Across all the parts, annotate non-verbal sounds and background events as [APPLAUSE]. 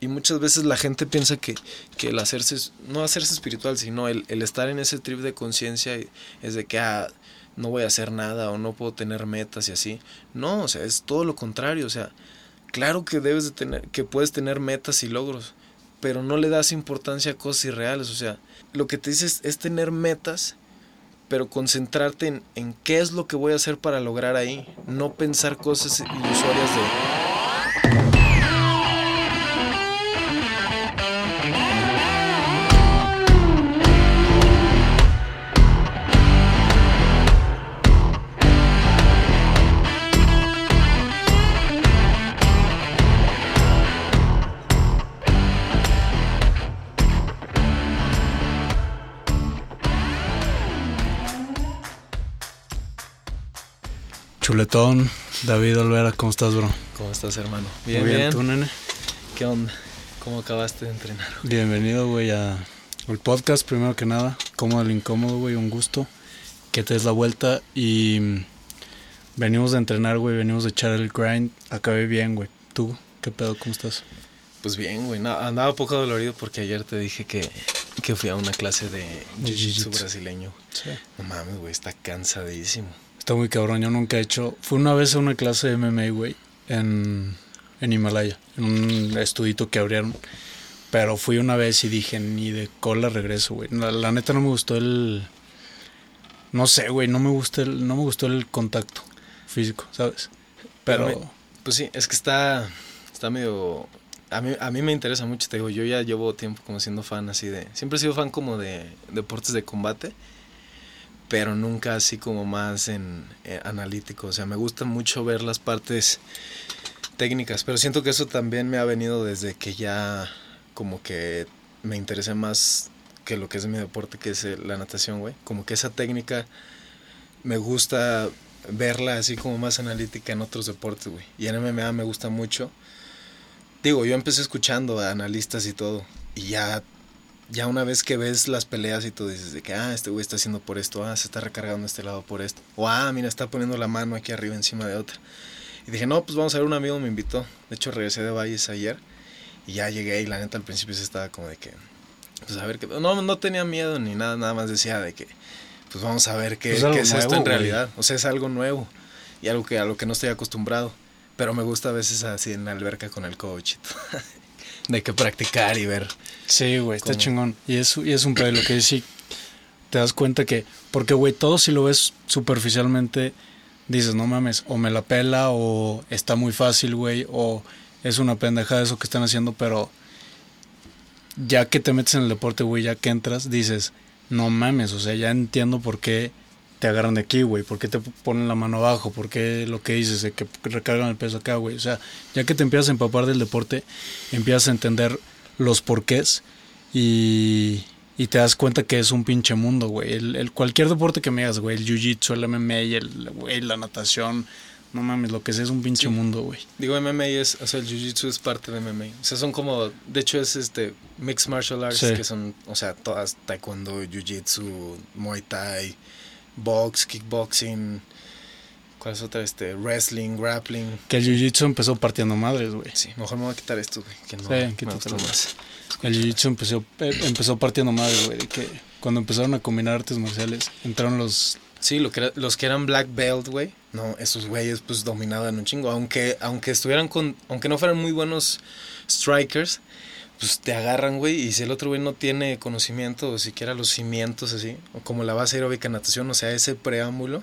Y muchas veces la gente piensa que, que el hacerse, no hacerse espiritual, sino el, estar en ese trip de conciencia es de que, ah, no voy a hacer nada o no puedo tener metas y así. No, o sea, es todo lo contrario, o sea, claro que debes de tener, que puedes tener metas y logros, pero no le das importancia a cosas irreales, o sea, lo que te dices es tener metas, pero concentrarte en, en qué es lo que voy a hacer para lograr ahí, no pensar cosas ilusorias de David Olvera, ¿cómo estás, bro? ¿Cómo estás, hermano? Bien, Muy bien, ¿tú, nene? ¿Qué onda? ¿Cómo acabaste de entrenar? Bienvenido, güey, a el podcast, primero que nada. Cómodo el incómodo, güey, un gusto que te des la vuelta y venimos de entrenar, güey, venimos de echar el grind. Acabé bien, güey. ¿Tú qué pedo? ¿Cómo estás? Pues bien, güey. andaba poco dolorido porque ayer te dije que, que fui a una clase de jiu-jitsu brasileño. Sí. No mames, güey, está cansadísimo. Está muy cabrón, yo nunca he hecho. Fue una vez a una clase de MMA, güey, en, en Himalaya, en un estudito que abrieron. Pero fui una vez y dije, ni de cola regreso, güey. La, neta no me gustó el. No sé, güey, no me gusta el, no me gustó el contacto físico, ¿sabes? Pero. pues sí, es que está. Está medio. A mí, a mí me interesa mucho, te digo, yo ya llevo tiempo como siendo fan así de. Siempre he sido fan como de deportes de combate pero nunca así como más en, eh, analítico. O sea, me gusta mucho ver las partes técnicas, pero siento que eso también me ha venido desde que ya como que me interesé más que lo que es mi deporte, que es eh, la natación, güey. Como que esa técnica me gusta verla así como más analítica en otros deportes, güey. Y en MMA me gusta mucho. Digo, yo empecé escuchando a analistas y todo, y ya ya una vez que ves las peleas y tú dices de que, ah, este güey está haciendo por esto, ah, se está recargando este lado por esto, o ah, mira, está poniendo la mano aquí arriba encima de otra. Y dije, no, pues vamos a ver, un amigo me invitó. De hecho, regresé de Valles ayer y ya llegué y la neta al principio se estaba como de que, pues a ver qué, no, no tenía miedo ni nada, nada más decía de que, pues vamos a ver qué, pues es esto en realidad. O sea, es algo nuevo y algo que a lo que no estoy acostumbrado. Pero me gusta a veces así en la alberca con el coach y todo. [LAUGHS] de que practicar y ver. Sí, güey, está chingón. Y es, y es un pedo lo que sí te das cuenta que, porque, güey, todo si lo ves superficialmente, dices, no mames, o me la pela, o está muy fácil, güey, o es una pendejada eso que están haciendo, pero ya que te metes en el deporte, güey, ya que entras, dices, no mames, o sea, ya entiendo por qué te agarran de aquí, güey? ¿Por qué te ponen la mano abajo? ¿Por qué lo que dices de que recargan el peso acá, güey? O sea, ya que te empiezas a empapar del deporte, empiezas a entender los porqués y, y te das cuenta que es un pinche mundo, güey. El, cualquier deporte que me hagas, güey, el jiu-jitsu, el MMA, el, güey, la natación, no mames, lo que sea es un pinche mundo, güey. Digo, MMA es, o sea, el jiu-jitsu es parte de MMA. O sea, son como, de hecho es este, mixed martial arts, que son, o sea, todas taekwondo, jiu-jitsu, muay thai, box, kickboxing, ¿cuál es otra? Este, wrestling, grappling. Que el jiu-jitsu empezó partiendo madres, güey. Sí, mejor me voy a quitar esto, güey, que no sí, más. El jiu-jitsu empezó, eh, empezó partiendo madres, güey, que cuando empezaron a combinar artes marciales, entraron los... Sí, lo que los que eran black belt, güey, no, esos güeyes pues dominaban un chingo, aunque, aunque estuvieran con, aunque no fueran muy buenos strikers, pues te agarran, güey, y si el otro güey no tiene conocimiento o siquiera los cimientos así, o como la base aeróbica natación, o sea, ese preámbulo,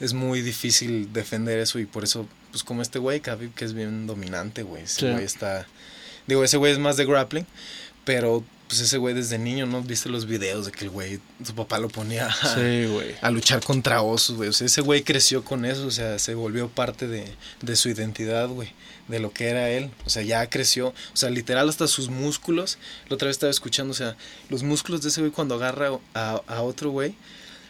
es muy difícil defender eso y por eso, pues como este güey, Khabib, que es bien dominante, güey, ese güey está, digo, ese güey es más de grappling, pero pues ese güey desde niño, ¿no? Viste los videos de que el güey, su papá lo ponía a, a luchar contra osos, güey. O sea, ese güey creció con eso, o sea, se volvió parte de, de su identidad, güey de lo que era él. O sea, ya creció. O sea, literal hasta sus músculos. La otra vez estaba escuchando, o sea, los músculos de ese güey cuando agarra a, otro güey.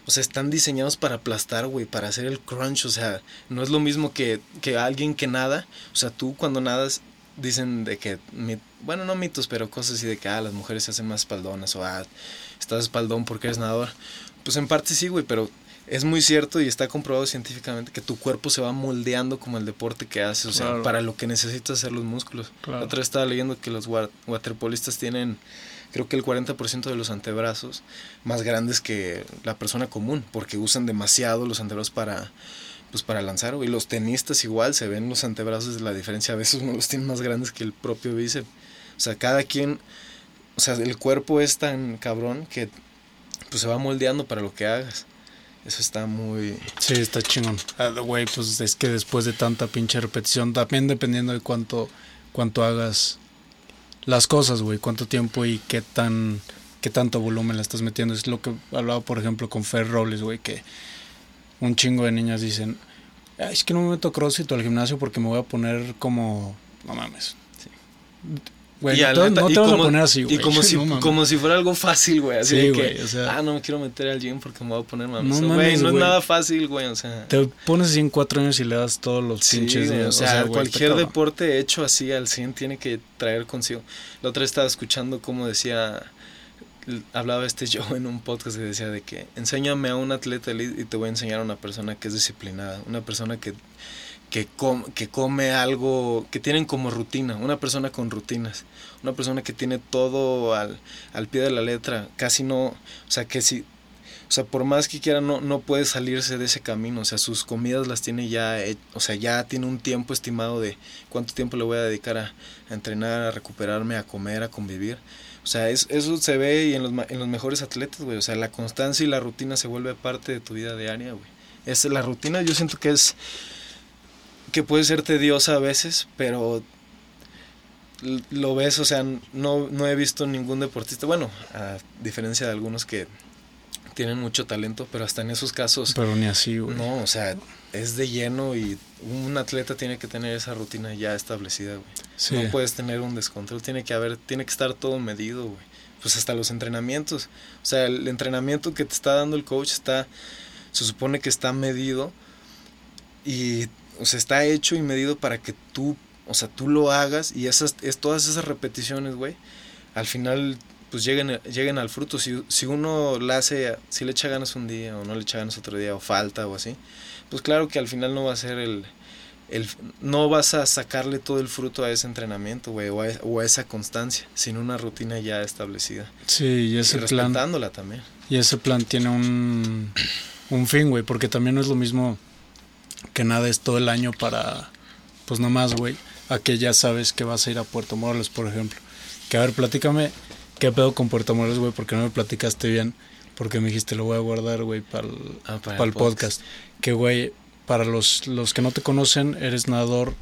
O sea, están diseñados para aplastar, güey, para hacer el crunch. O sea, no es lo mismo que, que alguien que nada. O sea, tú cuando nadas, dicen de que, bueno, no mitos, pero cosas así de que, ah, las mujeres se hacen más espaldonas o, ah, estás espaldón porque eres nadador. Pues en parte sí, güey, pero es muy cierto y está comprobado científicamente que tu cuerpo se va moldeando como el deporte que haces, o sea, para lo que necesitas hacer los músculos. Otra vez estaba leyendo que los waterpolistas tienen creo que el 40% de los antebrazos más grandes que la persona común, porque usan demasiado los antebrazos para pues para lanzar, y los tenistas igual se ven los antebrazos, la diferencia a veces [LAUGHS] uno los tiene más grandes que el propio bíceps. O sea, cada quien, o sea, el cuerpo es tan cabrón que pues se va moldeando para lo que hagas. Eso está muy... Sí, está chingón. Ah, güey, pues es que después de tanta pinche repetición, también dependiendo de cuánto, cuánto hagas las cosas, güey, cuánto tiempo y qué tan qué tanto volumen le estás metiendo. Es lo que hablaba, por ejemplo, con Fer Robles, güey, que un chingo de niñas dicen, es que no me meto crossfit o al gimnasio porque me voy a poner como, no mames. Sí. Güey, no, te, vas a poner así, güey. Y como [LAUGHS] si, como si fuera algo fácil, güey. Así de que, o sea, ah, no me quiero meter al gym porque me voy a poner mames. No, güey, no es nada fácil, güey, o sea. Te pones así en cuatro años y le das todos los pinches. o, sea, cualquier deporte hecho así al 100 tiene que traer consigo. La otra vez estaba escuchando cómo decía, hablaba este yo en un podcast que decía de que enséñame a un atleta elite y te voy a enseñar a una persona que es disciplinada, una persona que que, que come algo, que tienen como rutina, una persona con rutinas, una persona que tiene todo al, al pie de la letra, casi no, o sea, que si, o sea, por más que quiera, no, no puede salirse de ese camino, o sea, sus comidas las tiene ya, o sea, ya tiene un tiempo estimado de cuánto tiempo le voy a dedicar a, entrenar, a recuperarme, a comer, a convivir. O sea, es, eso se ve y en los, en los mejores atletas, güey. O sea, la constancia y la rutina se vuelve parte de tu vida diaria, güey. Es, la rutina yo siento que es que puede ser tediosa a veces, pero lo ves, o sea, no, no he visto ningún deportista, bueno, a diferencia de algunos que tienen mucho talento, pero hasta en esos casos... Pero ni así, güey. No, o sea, es de lleno y un atleta tiene que tener esa rutina ya establecida, güey. No puedes tener un descontrol, tiene que haber, tiene que estar todo medido, güey. Pues hasta los entrenamientos. O sea, el entrenamiento que te está dando el coach está, se supone que está medido y o sea, está hecho y medido para que tú, o sea, tú lo hagas y esas, es, todas esas repeticiones, güey, al final pues lleguen, lleguen al fruto. Si, si uno la hace, si le echa ganas un día o no le echa ganas otro día o falta o así, pues claro que al final no va a ser el, el no vas a sacarle todo el fruto a ese entrenamiento, güey, o, a, esa constancia, sin una rutina ya establecida. Sí, y ese y plan. también. Y ese plan tiene un, un fin, güey, porque también no es lo mismo que nada es todo el año para, pues nomás, güey, a que ya sabes que vas a ir a Puerto Morelos, por ejemplo. Que a ver, platícame qué pedo con Puerto Morelos, güey, porque no me platicaste bien, porque me dijiste lo voy a guardar, güey, para el, ah, el podcast. Que, güey, para los, los que no te conocen, eres nadador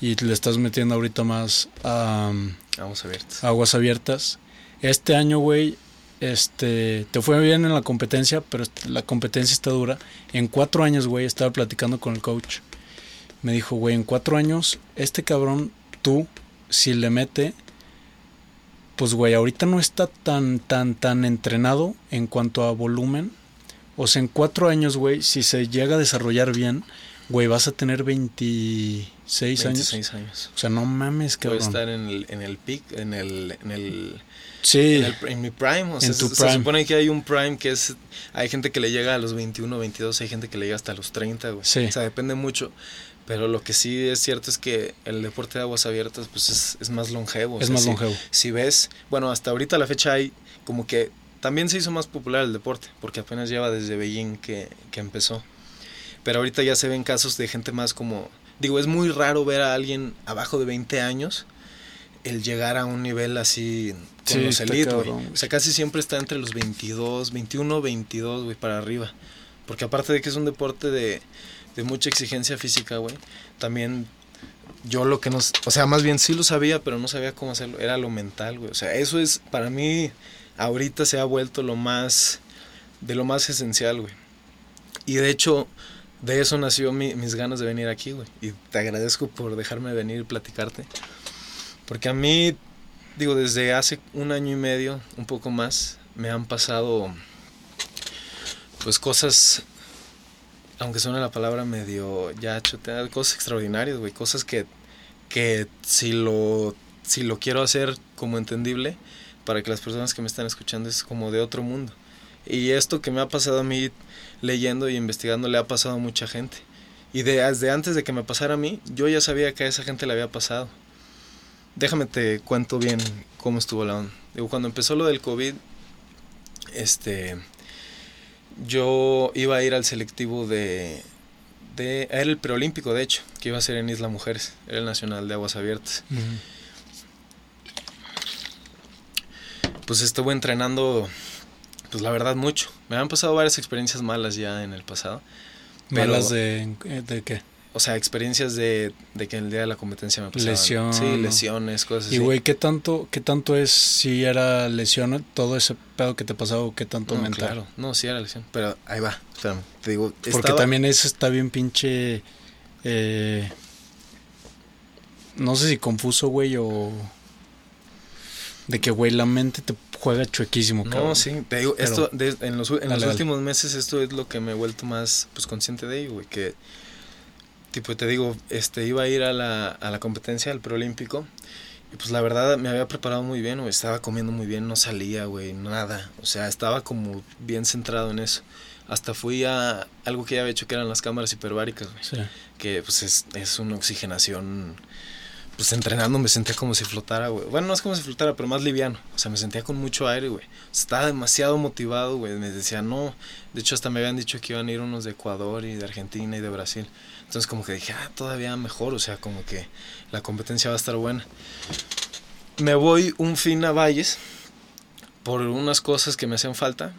y le estás metiendo ahorita más a... aguas abiertas. Aguas abiertas. Este año, güey, este, te fue bien en la competencia, pero la competencia está dura. En cuatro años, güey, estaba platicando con el coach. Me dijo, güey, en cuatro años, este cabrón, tú, si le mete, pues, güey, ahorita no está tan, tan, tan entrenado en cuanto a volumen. O sea, en cuatro años, güey, si se llega a desarrollar bien, güey, vas a tener 26, 26 años. O sea, no mames, cabrón. Puede estar en el, en el peak, en el, en el Sí. En, mi prime. O sea, se, supone que hay un prime que es. Hay gente que le llega a los 21, 22, hay gente que le llega hasta los 30, güey. Sí. O sea, depende mucho. Pero lo que sí es cierto es que el deporte de aguas abiertas, pues es, es más longevo. Es más longevo. Si ves, bueno, hasta ahorita la fecha hay como que también se hizo más popular el deporte, porque apenas lleva desde Beijing que, que empezó. Pero ahorita ya se ven casos de gente más como. Digo, es muy raro ver a alguien abajo de 20 años el llegar a un nivel así con los elite, güey. O sea, casi siempre está entre los 22, 21, 22, güey, para arriba. Porque aparte de que es un deporte de, de mucha exigencia física, güey, también yo lo que no... O sea, más bien sí lo sabía, pero no sabía cómo hacerlo. Era lo mental, güey. O sea, eso es, para mí, ahorita se ha vuelto lo más... De lo más esencial, güey. Y de hecho, de eso nació mis ganas de venir aquí, güey. Y te agradezco por dejarme venir y platicarte. Porque a mí, digo, desde hace un año y medio, un poco más, me han pasado pues cosas, aunque suene la palabra medio ya choteada, cosas extraordinarias, güey, cosas que, que si lo, si lo quiero hacer como entendible, para que las personas que me están escuchando es como de otro mundo. Y esto que me ha pasado a mí leyendo y investigando le ha pasado a mucha gente. Y desde antes de que me pasara a mí, yo ya sabía que a esa gente le había pasado. Déjame te cuento bien cómo estuvo la onda. Digo, cuando empezó lo del COVID, este, yo iba a ir al selectivo de, de, era el preolímpico de hecho, que iba a ser en Isla Mujeres, era el nacional de aguas abiertas. Pues estuve entrenando, pues la verdad mucho. Me han pasado varias experiencias malas ya en el pasado. ¿Malas de, de qué? O sea, experiencias de, de que el día de la competencia me pasaban. Lesión. Sí, lesiones, cosas y, güey, ¿qué tanto, ¿qué tanto es si era lesión todo ese pedo que te pasaba o qué tanto no, mental? Claro, no, sí era lesión. Pero ahí va, espérame, te digo. Porque estaba- también eso está bien pinche... eh, no sé si confuso, güey, o... De que, güey, la mente te juega chuequísimo, cabrón. No, sí, te digo, Pero- esto, de- en los, en Dale, los dale. últimos meses esto es lo que me he vuelto más, pues, consciente de ello, güey, que, tipo, te digo, este, iba a ir a la, a la competencia, al preolímpico, y pues la verdad me había preparado muy bien, güey, estaba comiendo muy bien, no salía, güey, nada, o sea, estaba como bien centrado en eso. Hasta fui a algo que ya había hecho que eran las cámaras hiperbáricas, güey, Sí. que pues es, es una oxigenación pues entrenando me sentía como si flotara, güey. Bueno, no es como si flotara, pero más liviano. O sea, me sentía con mucho aire, güey. Estaba demasiado motivado, güey. Me decía, no. De hecho, hasta me habían dicho que iban a ir unos de Ecuador y de Argentina y de Brasil. Entonces, como que dije, ah, todavía mejor. O sea, como que la competencia va a estar buena. Me voy un fin a Valles por unas cosas que me hacen falta.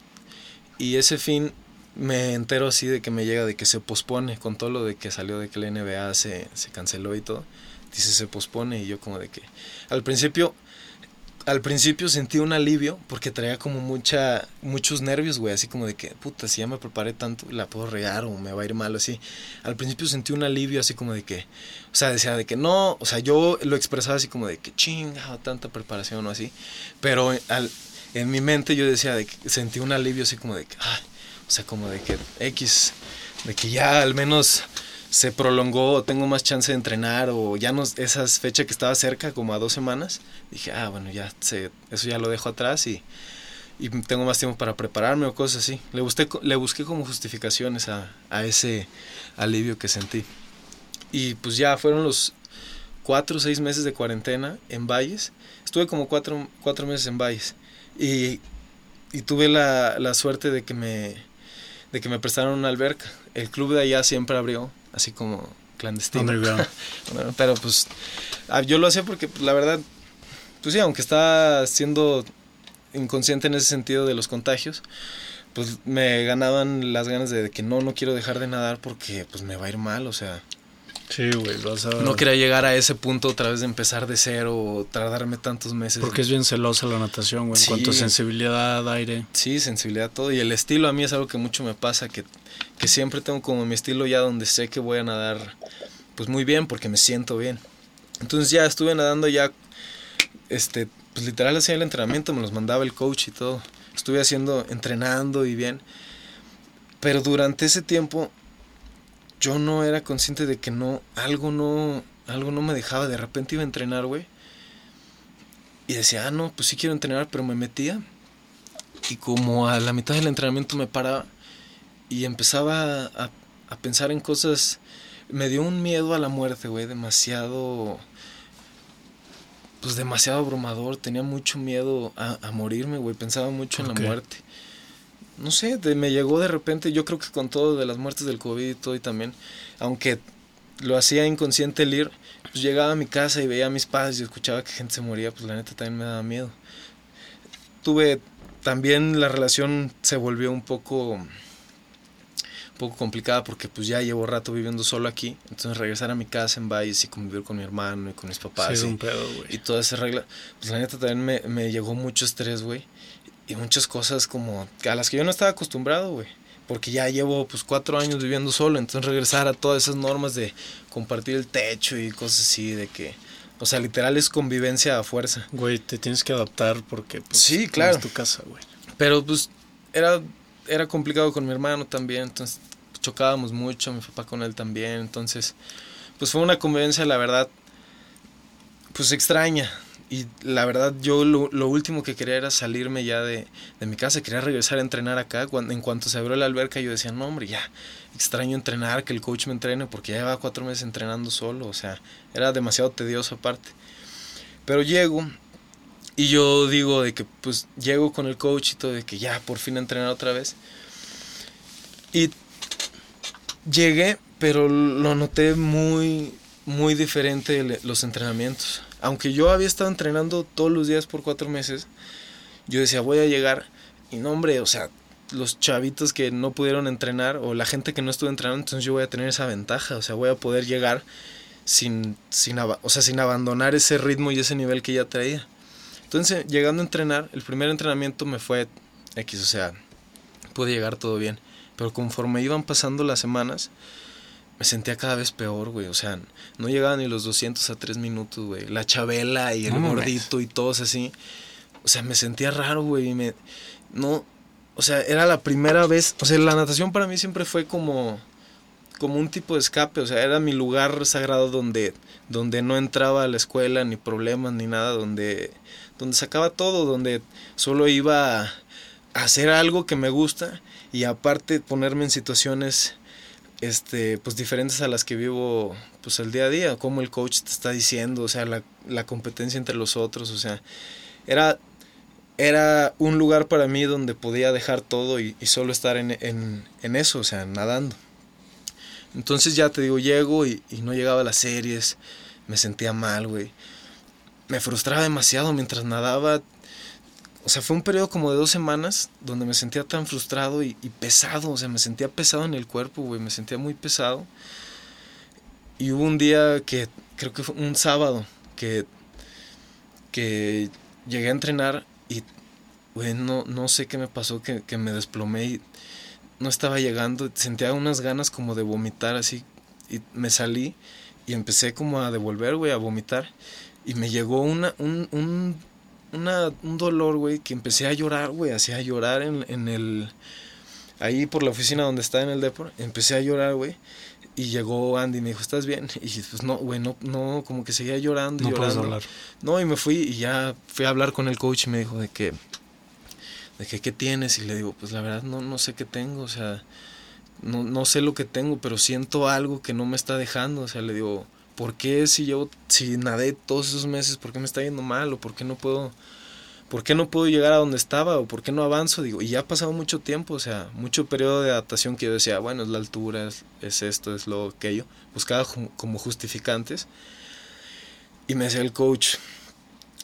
Y ese fin me entero así de que me llega de que se pospone con todo lo de que salió de que la NBA se, se canceló y todo. Dice se pospone y yo como de que al principio al principio sentí un alivio porque traía como mucha muchos nervios, güey, así como de que puta, si ya me preparé tanto, la puedo regar o me va a ir mal así. Al principio sentí un alivio así como de que o sea, decía de que no, o sea, yo lo expresaba así como de que chinga, tanta preparación o así, pero en mi mente yo decía de que sentí un alivio así como de que ay, o sea, como de que X, de que ya al menos se prolongó, tengo más chance de entrenar, o ya no, esa fecha que estaba cerca, como a dos semanas, dije, ah, bueno, ya se, eso ya lo dejo atrás y, y tengo más tiempo para prepararme o cosas así. Le busqué, le busqué como justificaciones a, a ese alivio que sentí. Y pues ya fueron los cuatro o seis meses de cuarentena en Valles. Estuve como cuatro, cuatro meses en Valles. Y, y tuve la, la suerte de que me de que me prestaron una alberca. El club de allá siempre abrió, así como clandestino. [LAUGHS] Bueno, pero pues ah, yo lo hacía porque pues, la verdad, pues sí, aunque estaba siendo inconsciente en ese sentido de los contagios, pues me ganaban las ganas de que no, no quiero dejar de nadar porque pues me va a ir mal, o sea, Sí, güey, vas a... no quería llegar a ese punto otra vez de empezar de cero o tardarme tantos meses. Porque es bien celosa la natación, güey, en Sí. cuanto a sensibilidad, aire. Sí, sensibilidad, todo. Y el estilo a mí es algo que mucho me pasa, que, que siempre tengo como mi estilo ya donde sé que voy a nadar pues muy bien porque me siento bien. Entonces ya estuve nadando ya, este, pues literal hacía el entrenamiento, me los mandaba el coach y todo. Estuve haciendo, entrenando y bien. Pero durante ese tiempo yo no era consciente de que no, algo no, algo no me dejaba. De repente iba a entrenar, güey. Y decía, ah, no, pues sí quiero entrenar, pero me metía. Y como a la mitad del entrenamiento me paraba y empezaba a, a pensar en cosas. Me dio un miedo a la muerte, güey, demasiado. Pues demasiado abrumador. Tenía mucho miedo a, a morirme, güey. Pensaba mucho en ¿Por la muerte. No sé, de- me llegó de repente. Yo creo que con todo de las muertes del COVID y todo, y también, aunque lo hacía inconsciente el ir, pues llegaba a mi casa y veía a mis padres y escuchaba que gente se moría, pues la neta también me daba miedo. Tuve también la relación se volvió un poco un poco complicada porque pues ya llevo rato viviendo solo aquí, entonces regresar a mi casa en Valles y convivir con mi hermano y con mis papás Sí, y- un pedo, y toda esa regla, pues la neta también me, me llegó mucho estrés, güey. Y muchas cosas como a las que yo no estaba acostumbrado, güey. Porque ya llevo pues cuatro años viviendo solo, entonces regresar a todas esas normas de compartir el techo y cosas así, de que, o sea, literal es convivencia a fuerza. Güey, te tienes que adaptar porque pues, Sí, claro. es tu casa, güey. Pero pues era, era complicado con mi hermano también, entonces chocábamos mucho, mi papá con él también, entonces pues fue una convivencia, la verdad, pues extraña. Y la verdad yo lo, último que quería era salirme ya de, de, mi casa, quería regresar a entrenar acá. Cuando, en cuanto se abrió la alberca yo decía, no hombre, ya extraño entrenar, que el coach me entrene, porque ya llevaba cuatro meses entrenando solo, o sea, era demasiado tedioso aparte. Pero llego y yo digo de que pues llego con el coach y todo, de que ya por fin entrenar otra vez. Y llegué, pero lo noté muy, muy diferente los entrenamientos. Aunque yo había estado entrenando todos los días por cuatro meses, yo decía, voy a llegar. Y no, hombre, o sea, los chavitos que no pudieron entrenar o la gente que no estuvo entrenando, entonces yo voy a tener esa ventaja. O sea, voy a poder llegar sin, sin, o sea, sin abandonar ese ritmo y ese nivel que ya traía. Entonces, llegando a entrenar, el primer entrenamiento me fue X, o sea, pude llegar todo bien. Pero conforme iban pasando las semanas, me sentía cada vez peor, güey. O sea, no llegaba ni los 200 a 3 minutos, güey. La chabela y el gordito y todos así. O sea, me sentía raro, güey. Me, no, o sea, era la primera vez. O sea, la natación para mí siempre fue como, como un tipo de escape. O sea, era mi lugar sagrado donde, donde no entraba a la escuela, ni problemas, ni nada. Donde, donde sacaba todo. Donde solo iba a hacer algo que me gusta y aparte ponerme en situaciones este pues diferentes a las que vivo pues el día a día como el coach te está diciendo o sea la, la competencia entre los otros o sea era era un lugar para mí donde podía dejar todo y, solo estar en, en, en, eso o sea nadando. Entonces ya te digo llego y, y no llegaba a las series me sentía mal güey. Me frustraba demasiado mientras nadaba o sea, fue un periodo como de dos semanas donde me sentía tan frustrado y, pesado. O sea, me sentía pesado en el cuerpo, güey. Me sentía muy pesado. Y hubo un día que, creo que fue un sábado, que, que llegué a entrenar y, güey, no, sé qué me pasó, que, que me desplomé y no estaba llegando. Sentía unas ganas como de vomitar así. Y me salí y empecé como a devolver, güey, a vomitar. Y me llegó una, un, un una, un dolor, güey, que empecé a llorar, güey, hacía llorar en, en el... Ahí por la oficina donde está en el depor, empecé a llorar, güey. Y llegó Andy y me dijo, ¿estás bien? Y pues no, güey, no, no, como que seguía llorando no llorando. Hablar. No, y me fui y ya fui a hablar con el coach y me dijo de que, de que, ¿qué tienes? Y le digo, pues la verdad no, no sé qué tengo, o sea, no, no sé lo que tengo, pero siento algo que no me está dejando, o sea, le digo, ¿por qué si yo, si nadé todos esos meses, por qué me está yendo mal? ¿O por qué no puedo, por qué no puedo llegar a donde estaba? ¿O por qué no avanzo? Digo, y ya ha pasado mucho tiempo, o sea, mucho periodo de adaptación que yo decía, bueno, es la altura, es, esto, es lo aquello. Buscaba como justificantes. Y me decía el coach,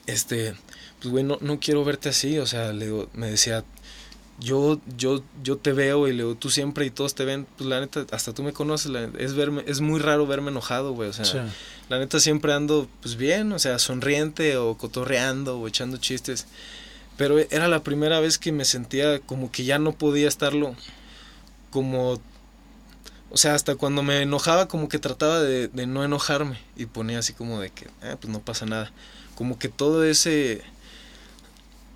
este, pues güey, no, no quiero verte así, o sea, le digo, me decía, yo, yo, yo te veo y le tú siempre y todos te ven, pues la neta, hasta tú me conoces, es verme, es muy raro verme enojado, güey, o sea, la neta siempre ando, pues bien, o sea, sonriente o cotorreando o echando chistes, pero era la primera vez que me sentía como que ya no podía estarlo, como, o sea, hasta cuando me enojaba como que trataba de, de no enojarme y ponía así como de que, ah, pues no pasa nada, como que todo ese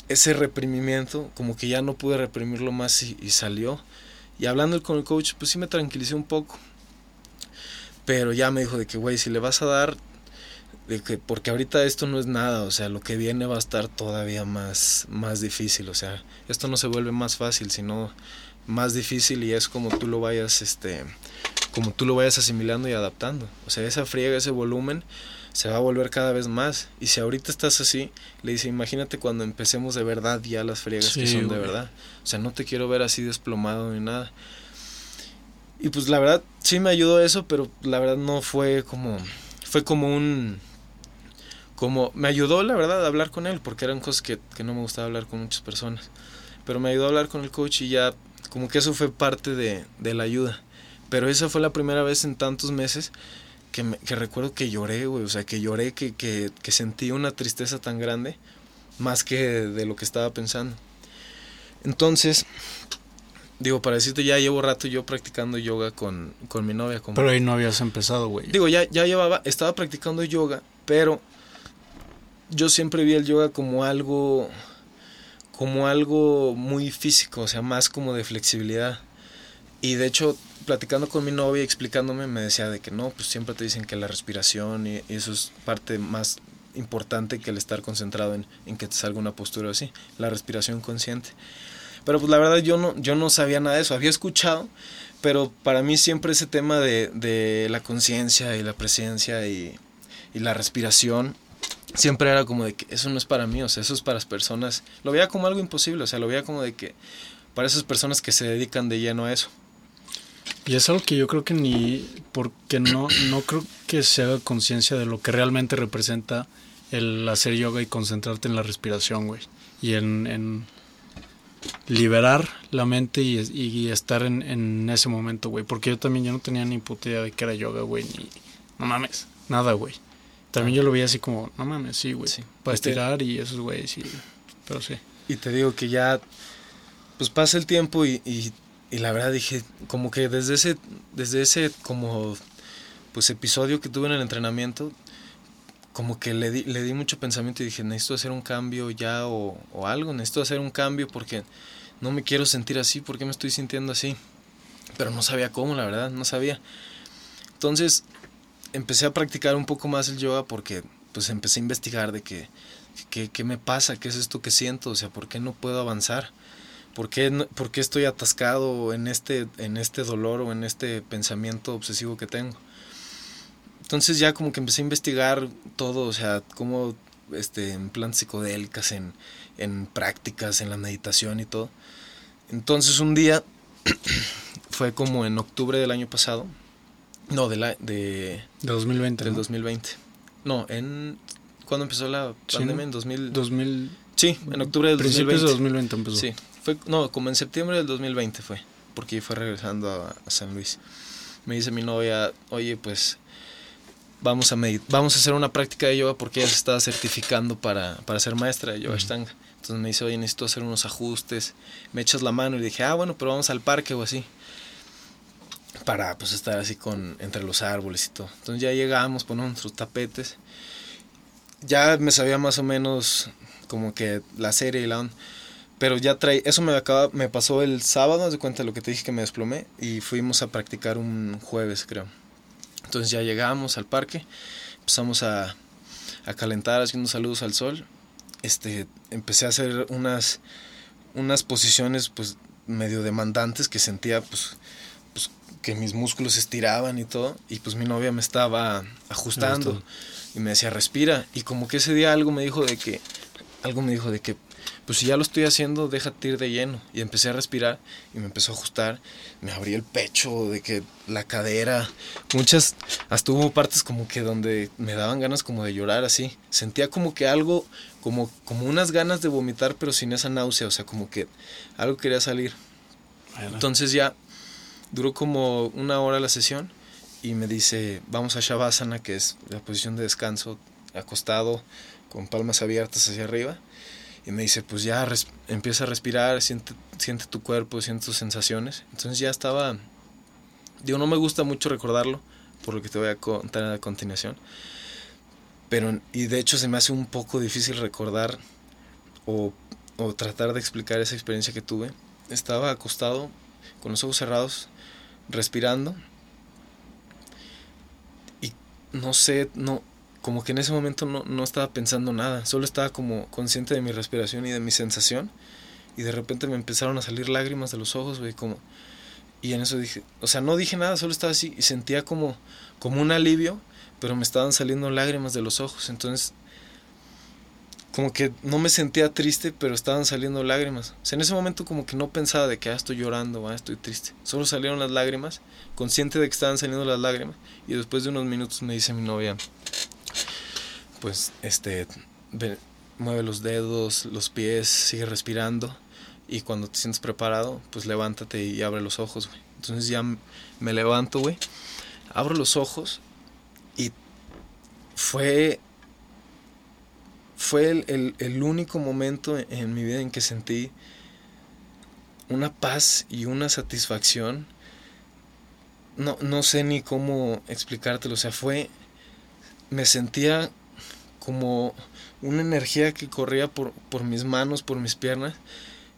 ese reprimimiento, como que ya no pude reprimirlo más y, salió. Y hablando con el coach, pues sí me tranquilicé un poco. Pero ya me dijo de que, güey, si le vas a dar, de que, porque ahorita esto no es nada, o sea, lo que viene va a estar todavía más, más difícil, o sea, esto no se vuelve más fácil, sino más difícil y es como tú lo vayas, este, como tú lo vayas asimilando y adaptando. O sea, esa friega, ese volumen, se va a volver cada vez más. Y si ahorita estás así, le dice, imagínate cuando empecemos de verdad ya las friegas que son de verdad. O sea, no te quiero ver así desplomado ni nada. Y pues la verdad, sí me ayudó eso, pero la verdad no fue como, fue como un, como, me ayudó la verdad a hablar con él, porque eran cosas que, que no me gustaba hablar con muchas personas. Pero me ayudó a hablar con el coach y ya, como que eso fue parte de, de la ayuda. Pero esa fue la primera vez en tantos meses que, recuerdo que lloré, güey, o sea, que lloré, que, que, que, sentí una tristeza tan grande, más que de lo que estaba pensando. Entonces, digo, para decirte, ya llevo rato yo practicando yoga con, con mi novia. pero ahí no habías empezado, güey. Digo, ya, ya llevaba, estaba practicando yoga, pero yo siempre vi el yoga como algo, como algo muy físico, o sea, más como de flexibilidad. Y de hecho, platicando con mi novia, explicándome, me decía de que no, pues siempre te dicen que la respiración y, eso es parte más importante que el estar concentrado en, que te salga una postura así, la respiración consciente. Pero pues la verdad yo no, yo no sabía nada de eso, había escuchado, pero para mí siempre ese tema de, de la conciencia y la presencia y, y la respiración siempre era como de que eso no es para mí, o sea, eso es para las personas. Lo veía como algo imposible, o sea, lo veía como de que para esas personas que se dedican de lleno a eso. Y es algo que yo creo que ni, porque no, no creo que se haga conciencia de lo que realmente representa el hacer yoga y concentrarte en la respiración, güey. Y en, en liberar la mente y, y estar en, en, ese momento, güey. Porque yo también yo no tenía ni puta idea de que era yoga, güey. Ni, no mames, nada, güey. También yo lo veía así como, no mames, sí, güey. Sí. Para estirar y esos güeyes, sí. Pero sí. Y te digo que ya, pues pasa el tiempo y, y, y, la verdad dije, como que desde ese, desde ese como, pues episodio que tuve en el entrenamiento, como que le di, le di mucho pensamiento y dije, necesito hacer un cambio ya o, o algo, necesito hacer un cambio porque no me quiero sentir así, porque me estoy sintiendo así. Pero no sabía cómo, la verdad, no sabía. Entonces, empecé a practicar un poco más el yoga porque pues empecé a investigar de que, qué me pasa, qué es esto que siento, o sea, por qué no puedo avanzar, por qué, por qué estoy atascado en este, en este dolor o en este pensamiento obsesivo que tengo. Entonces ya como que empecé a investigar todo, o sea, cómo este, en plantas psicodélicas, en, en prácticas, en la meditación y todo. Entonces un día, [CLEARS THROAT] fue como en octubre del año pasado, no, de la de, de 2020. Del ¿no? 2020. No, en cuando empezó la pandemia en 2000 2000 Sí, en octubre del Principios 2020. de 2020 empezó. Sí, fue no, como en septiembre del 2020 fue, porque fue regresando a, a San Luis. Me dice mi novia, "Oye, pues vamos a vamos a hacer una práctica de yoga porque ella se estaba certificando para, para ser maestra de yoga uh -huh. Ashtanga. Entonces me dice, "Oye, necesito hacer unos ajustes. ¿Me echas la mano?" Y dije, "Ah, bueno, pero vamos al parque o así." para pues estar así con entre los árboles y todo. Entonces ya llegamos, ponemos nuestros tapetes. Ya me sabía más o menos como que la serie y la onda. Pero ya trae, eso me acaba, me pasó el sábado, de cuenta lo que te dije que me desplomé y fuimos a practicar un jueves, creo. Entonces ya llegamos al parque, empezamos a, a calentar haciendo saludos al sol. Este, empecé a hacer unas unas posiciones pues medio demandantes que sentía pues que mis músculos se estiraban y todo, y pues mi novia me estaba ajustando y me decía, respira, y como que ese día algo me dijo de que, algo me dijo de que, pues si ya lo estoy haciendo, déjate ir de lleno, y empecé a respirar y me empezó a ajustar, me abrí el pecho, de que la cadera, muchas, hasta hubo partes como que donde me daban ganas como de llorar así, sentía como que algo, como, como unas ganas de vomitar, pero sin esa náusea, o sea, como que algo quería salir. Entonces ya duró como una hora la sesión y me dice, vamos a Shavasana, que es la posición de descanso, acostado, con palmas abiertas hacia arriba. Y me dice, pues ya empieza a respirar, siente, siente tu cuerpo, siente tus sensaciones. Entonces ya estaba, digo, no me gusta mucho recordarlo, por lo que te voy a contar a continuación. Pero, y de hecho se me hace un poco difícil recordar o, o tratar de explicar esa experiencia que tuve. Estaba acostado con los ojos cerrados, respirando. Y no sé, no, como que en ese momento no, no, estaba pensando nada, solo estaba como consciente de mi respiración y de mi sensación. Y de repente me empezaron a salir lágrimas de los ojos, güey, como... Y en eso dije, o sea, no dije nada, solo estaba así y sentía como, como un alivio, pero me estaban saliendo lágrimas de los ojos. Entonces, como que no me sentía triste, pero estaban saliendo lágrimas. O sea, en ese momento como que no pensaba de que ah, estoy llorando, ah, estoy triste. Solo salieron las lágrimas, consciente de que estaban saliendo las lágrimas. Y después de unos minutos me dice mi novia, pues, este, ve, mueve los dedos, los pies, sigue respirando. Y cuando te sientes preparado, pues levántate y abre los ojos. Entonces ya me levanto, güey. Abro los ojos y fue fue el, el, el, único momento en mi vida en que sentí una paz y una satisfacción. No, no sé ni cómo explicártelo. O sea, fue. Me sentía como una energía que corría por, por mis manos, por mis piernas.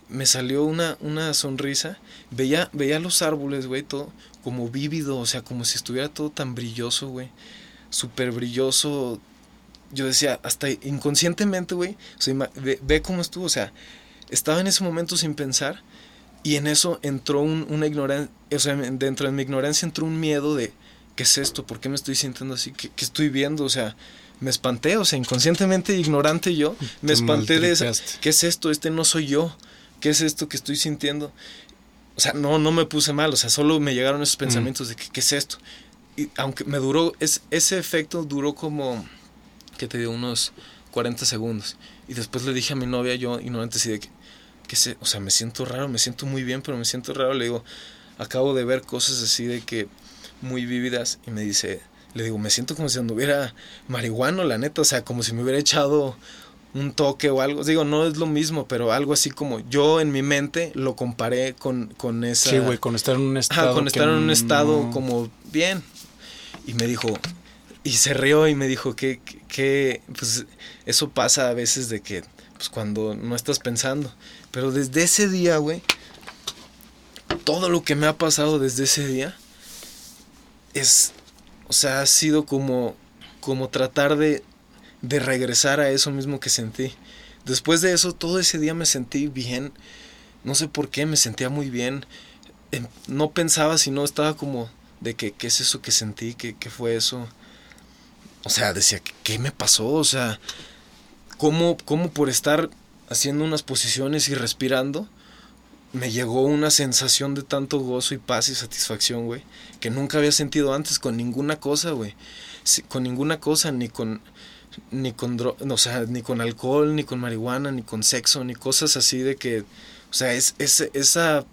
Me salió una, una sonrisa. Veía, veía los árboles, güey, todo como vívido. O sea, como si estuviera todo tan brilloso, güey. Súper brilloso yo decía, hasta inconscientemente, güey, ve, cómo estuvo, o sea, estaba en ese momento sin pensar y en eso entró un, una ignorancia, o sea, dentro de mi ignorancia entró un miedo de, ¿qué es esto? ¿Por qué me estoy sintiendo así? ¿Qué, qué estoy viendo? O sea, me espanté, o sea, inconscientemente ignorante yo, me espanté de eso. ¿Qué es esto? Este no soy yo. ¿Qué es esto que estoy sintiendo? O sea, no, no me puse mal, o sea, solo me llegaron esos pensamientos de ¿qué es esto? Y aunque me duró, es, ese efecto duró como, que te dio unos 40 segundos. Y después le dije a mi novia, yo ignorante, así de que, que sé, o sea, me siento raro, me siento muy bien, pero me siento raro. Le digo, acabo de ver cosas así de que muy vívidas. Y me dice, le digo, me siento como si anduviera marihuano, la neta, o sea, como si me hubiera echado un toque o algo. Digo, no es lo mismo, pero algo así como yo en mi mente lo comparé con, con esa... Sí, güey, con estar en un estado... con estar en un estado como bien. Y me dijo, y se rió y me dijo que, que, pues eso pasa a veces de que, pues cuando no estás pensando. Pero desde ese día, güey, todo lo que me ha pasado desde ese día es, o sea, ha sido como, como tratar de, de regresar a eso mismo que sentí. Después de eso, todo ese día me sentí bien. No sé por qué, me sentía muy bien. Em, no pensaba, sino estaba como de que, ¿qué es eso que sentí? ¿Qué, qué fue eso? O sea, decía, ¿qué me pasó? O sea, ¿cómo, ¿cómo por estar haciendo unas posiciones y respirando, me llegó una sensación de tanto gozo y paz y satisfacción, güey, que nunca había sentido antes con ninguna cosa, güey. con ninguna cosa, ni con ni con o sea, ni con alcohol, ni con marihuana, ni con sexo, ni cosas así de que, o sea, es, es esa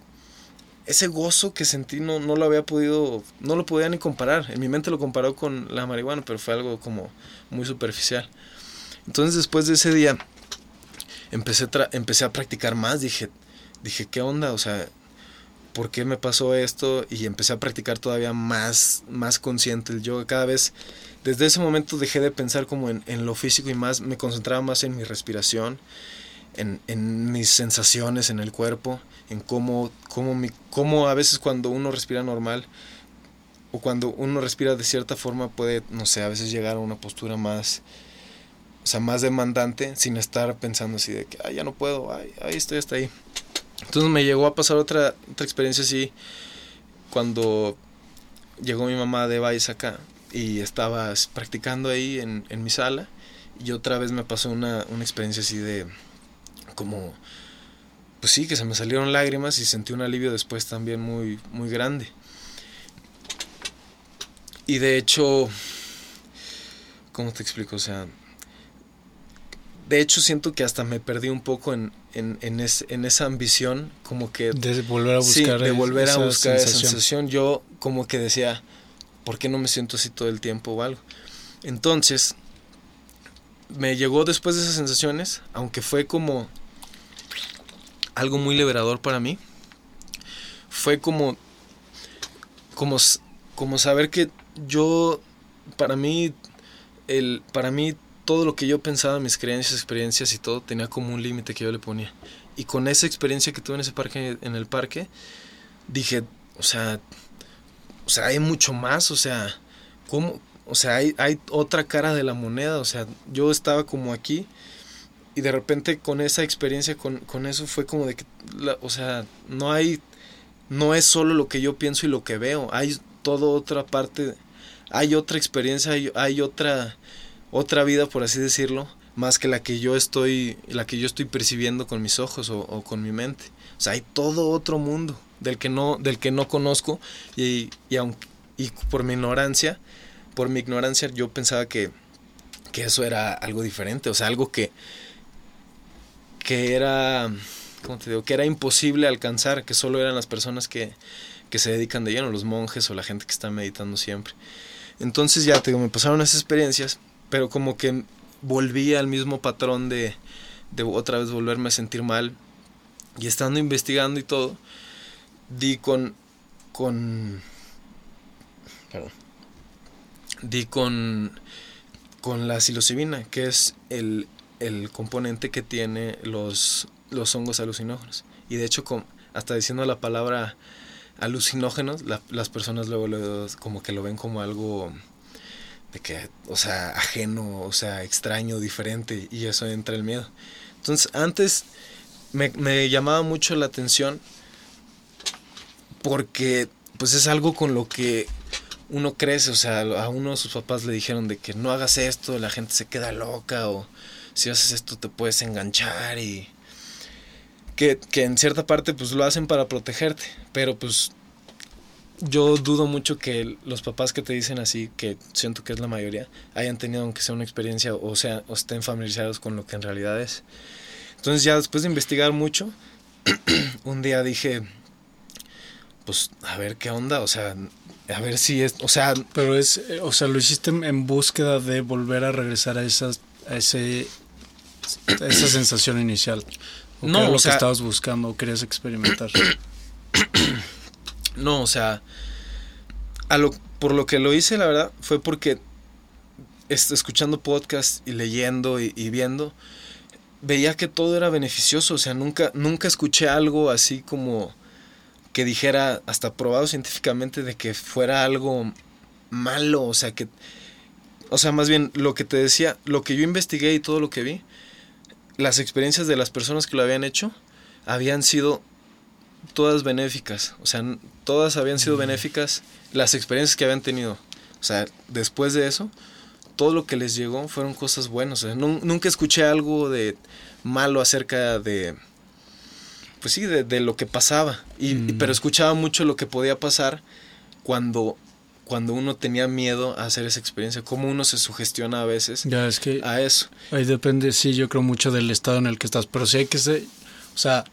ese gozo que sentí no, no lo había podido, no lo podía ni comparar. En mi mente lo comparó con la marihuana, pero fue algo como muy superficial. Entonces después de ese día empecé, empecé a practicar más, dije, dije, ¿qué onda? O sea, ¿por qué me pasó esto? Y empecé a practicar todavía más, más consciente el yoga. Cada vez, desde ese momento dejé de pensar como en, en lo físico y más, me concentraba más en mi respiración, en, en mis sensaciones en el cuerpo en cómo, cómo, mi, cómo a veces cuando uno respira normal o cuando uno respira de cierta forma puede, no sé, a veces llegar a una postura más, o sea, más demandante sin estar pensando así de que, ay, ya no puedo, ay, ahí estoy hasta ahí. Entonces me llegó a pasar otra, otra experiencia así cuando llegó mi mamá de Valles acá y estaba practicando ahí en, en mi sala y otra vez me pasó una, una experiencia así de como pues sí, que se me salieron lágrimas y sentí un alivio después también muy, muy grande. Y de hecho, ¿cómo te explico? O sea, de hecho siento que hasta me perdí un poco en, en, en, en esa ambición, como que... De volver a buscar, de volver a buscar esa sensación. Yo como que decía, ¿por qué no me siento así todo el tiempo o algo? Entonces, me llegó después de esas sensaciones, aunque fue como algo muy liberador para mí. Fue como, como, como saber que yo, para mí, el, para mí todo lo que yo pensaba, mis creencias, experiencias y todo, tenía como un límite que yo le ponía. Y con esa experiencia que tuve en ese parque, en el parque, dije, o sea, o sea, hay mucho más, o sea, ¿cómo? O sea, hay, hay otra cara de la moneda, o sea, yo estaba como aquí y de repente con esa experiencia, con, con eso fue como de que, o sea, no hay, no es solo lo que yo pienso y lo que veo, hay toda otra parte, hay otra experiencia, hay otra, otra vida, por así decirlo, más que la que yo estoy, la que yo estoy percibiendo con mis ojos o, con mi mente. O sea, hay todo otro mundo del que no, del que no conozco y, y, aunque, y por mi ignorancia, por mi ignorancia yo pensaba que, que eso era algo diferente, o sea, algo que, que era, ¿cómo te digo? Que era imposible alcanzar, que solo eran las personas que, que se dedican de lleno, los monjes o la gente que está meditando siempre. Entonces ya te digo, me pasaron esas experiencias, pero como que volví al mismo patrón de, de otra vez volverme a sentir mal. Y estando investigando y todo, di con, con, perdón, di con, con la psilocibina, que es el, el componente que tiene los, los hongos alucinógenos. Y de hecho, hasta diciendo la palabra alucinógenos, las personas luego, como que lo ven como algo de que, o sea, ajeno, o sea, extraño, diferente, y eso entra el miedo. Entonces, antes me, llamaba mucho la atención porque, pues es algo con lo que uno crece, o sea, a uno de sus papás le dijeron de que no hagas esto, la gente se queda loca, o si haces esto te puedes enganchar, y que, que en cierta parte, pues lo hacen para protegerte, pero pues yo dudo mucho que los papás que te dicen así, que siento que es la mayoría, hayan tenido aunque sea una experiencia o sea o estén familiarizados con lo que en realidad es. Entonces ya después de investigar mucho, [CLEARS THROAT] un día dije, pues a ver qué onda, o sea, a ver si es, o sea, pero es, eh, o sea, lo hiciste en búsqueda de volver a regresar a esas, a ese, a esa [CLEARS THROAT] sensación inicial. ¿O no, era lo o sea, que estabas buscando, o querías experimentar. [CLEARS THROAT] No, o sea, por lo que lo hice, la verdad, fue porque escuchando podcast y leyendo y, y, viendo, veía que todo era beneficioso. O sea, nunca, nunca escuché algo así como que dijera, hasta probado científicamente, de que fuera algo malo. O sea, que. O sea, más bien lo que te decía, lo que yo investigué y todo lo que vi, las experiencias de las personas que lo habían hecho habían sido todas benéficas. O sea, todas habían sido benéficas las experiencias que habían tenido. O sea, después de eso, todo lo que les llegó fueron cosas buenas. O sea, nunca escuché algo de malo acerca de, pues sí, de, de lo que pasaba. Y, mm. Pero escuchaba mucho lo que podía pasar cuando, cuando uno tenía miedo a hacer esa experiencia. Cómo uno se sugestiona a veces ya, es que a eso. Ahí depende, sí, yo creo mucho del estado en el que estás. Pero sí hay que ser, o sea,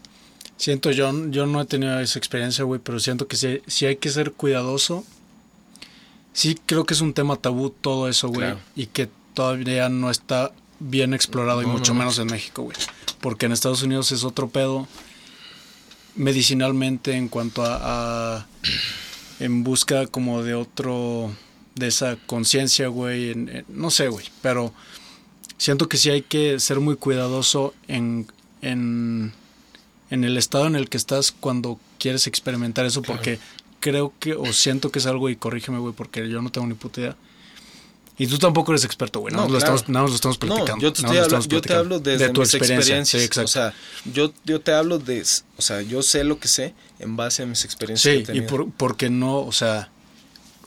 Siento, yo, yo no he tenido esa experiencia, güey, pero siento que si, si, hay que ser cuidadoso. Sí, creo que es un tema tabú todo eso, güey. Claro. Y que todavía no está bien explorado no, y mucho no, menos en México, güey. Porque en Estados Unidos es otro pedo medicinalmente en cuanto a, a en busca como de otro de esa conciencia, güey, en, en, no sé, güey, pero siento que sí hay que ser muy cuidadoso en, en en el estado en el que estás cuando quieres experimentar eso, porque creo que, o siento que es algo, y corrígeme, güey, porque yo no tengo ni puta idea. Y tú tampoco eres experto, güey. No, no, lo estamos, no, lo estamos platicando. No, yo, te estoy habla, yo te hablo desde de tu mis experiencia. experiencias. Sí, o sea, yo, yo te hablo de. O sea, yo sé lo que sé en base a mis experiencias. Sí, y por, porque no, o sea,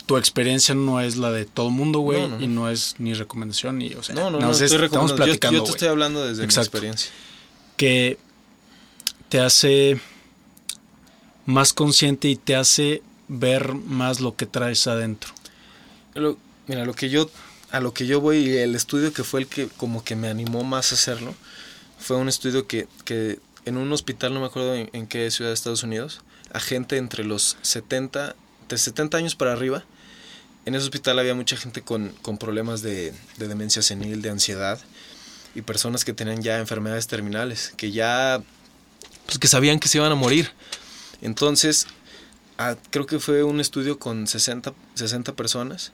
tu experiencia no es la de todo el mundo, güey, no, y no es ni recomendación, ni, o sea, no, no, no, estoy estamos platicando. Yo, yo te estoy hablando desde Exacto. mi experiencia. Que te hace más consciente y te hace ver más lo que traes adentro. Lo, mira, lo que yo a lo que yo voy el estudio que fue el que como que me animó más a hacerlo fue un estudio que, que en un hospital, no me acuerdo en, en, qué ciudad de Estados Unidos, a gente entre los 70, de 70 años para arriba, en ese hospital había mucha gente con, con problemas de, de demencia senil, de ansiedad, y personas que tenían ya enfermedades terminales, que ya pues que sabían que se iban a morir. Entonces, ah, creo que fue un estudio con 60, 60 personas.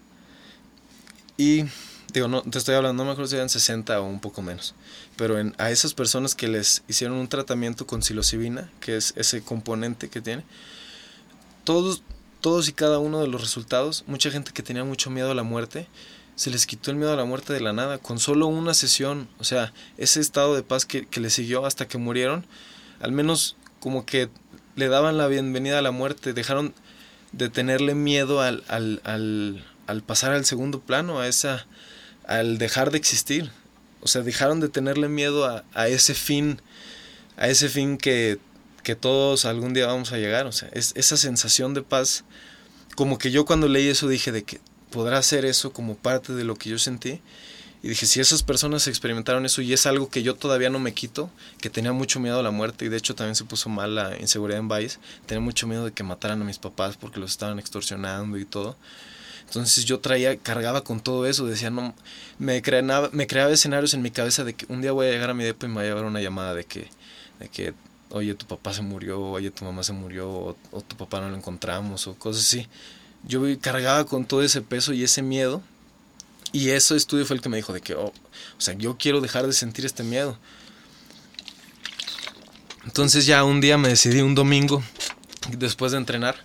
Y digo, no, te estoy hablando, no me acuerdo si eran 60 o un poco menos. Pero en, a esas personas que les hicieron un tratamiento con psilocibina, que es ese componente que tiene, todos, todos y cada uno de los resultados, mucha gente que tenía mucho miedo a la muerte, se les quitó el miedo a la muerte de la nada, con solo una sesión. O sea, ese estado de paz que, que les siguió hasta que murieron, al menos como que le daban la bienvenida a la muerte, dejaron de tenerle miedo al, al, al, al, pasar al segundo plano, a esa, al dejar de existir. O sea, dejaron de tenerle miedo a, a ese fin, a ese fin que, que, todos algún día vamos a llegar. O sea, es, esa sensación de paz, como que yo cuando leí eso dije de que podrá ser eso como parte de lo que yo sentí. Y dije, si esas personas experimentaron eso y es algo que yo todavía no me quito, que tenía mucho miedo a la muerte y de hecho también se puso mal la inseguridad en Valles, tenía mucho miedo de que mataran a mis papás porque los estaban extorsionando y todo. Entonces yo traía, cargaba con todo eso, decía, no, me creaba, me creaba escenarios en mi cabeza de que un día voy a llegar a mi depo y me va a llevar una llamada de que, de que, oye, tu papá se murió, oye, tu mamá se murió, o, o tu papá no lo encontramos, o cosas así. Yo cargaba con todo ese peso y ese miedo y ese estudio fue el que me dijo de que, oh, o sea, yo quiero dejar de sentir este miedo. Entonces ya un día me decidí, un domingo, después de entrenar,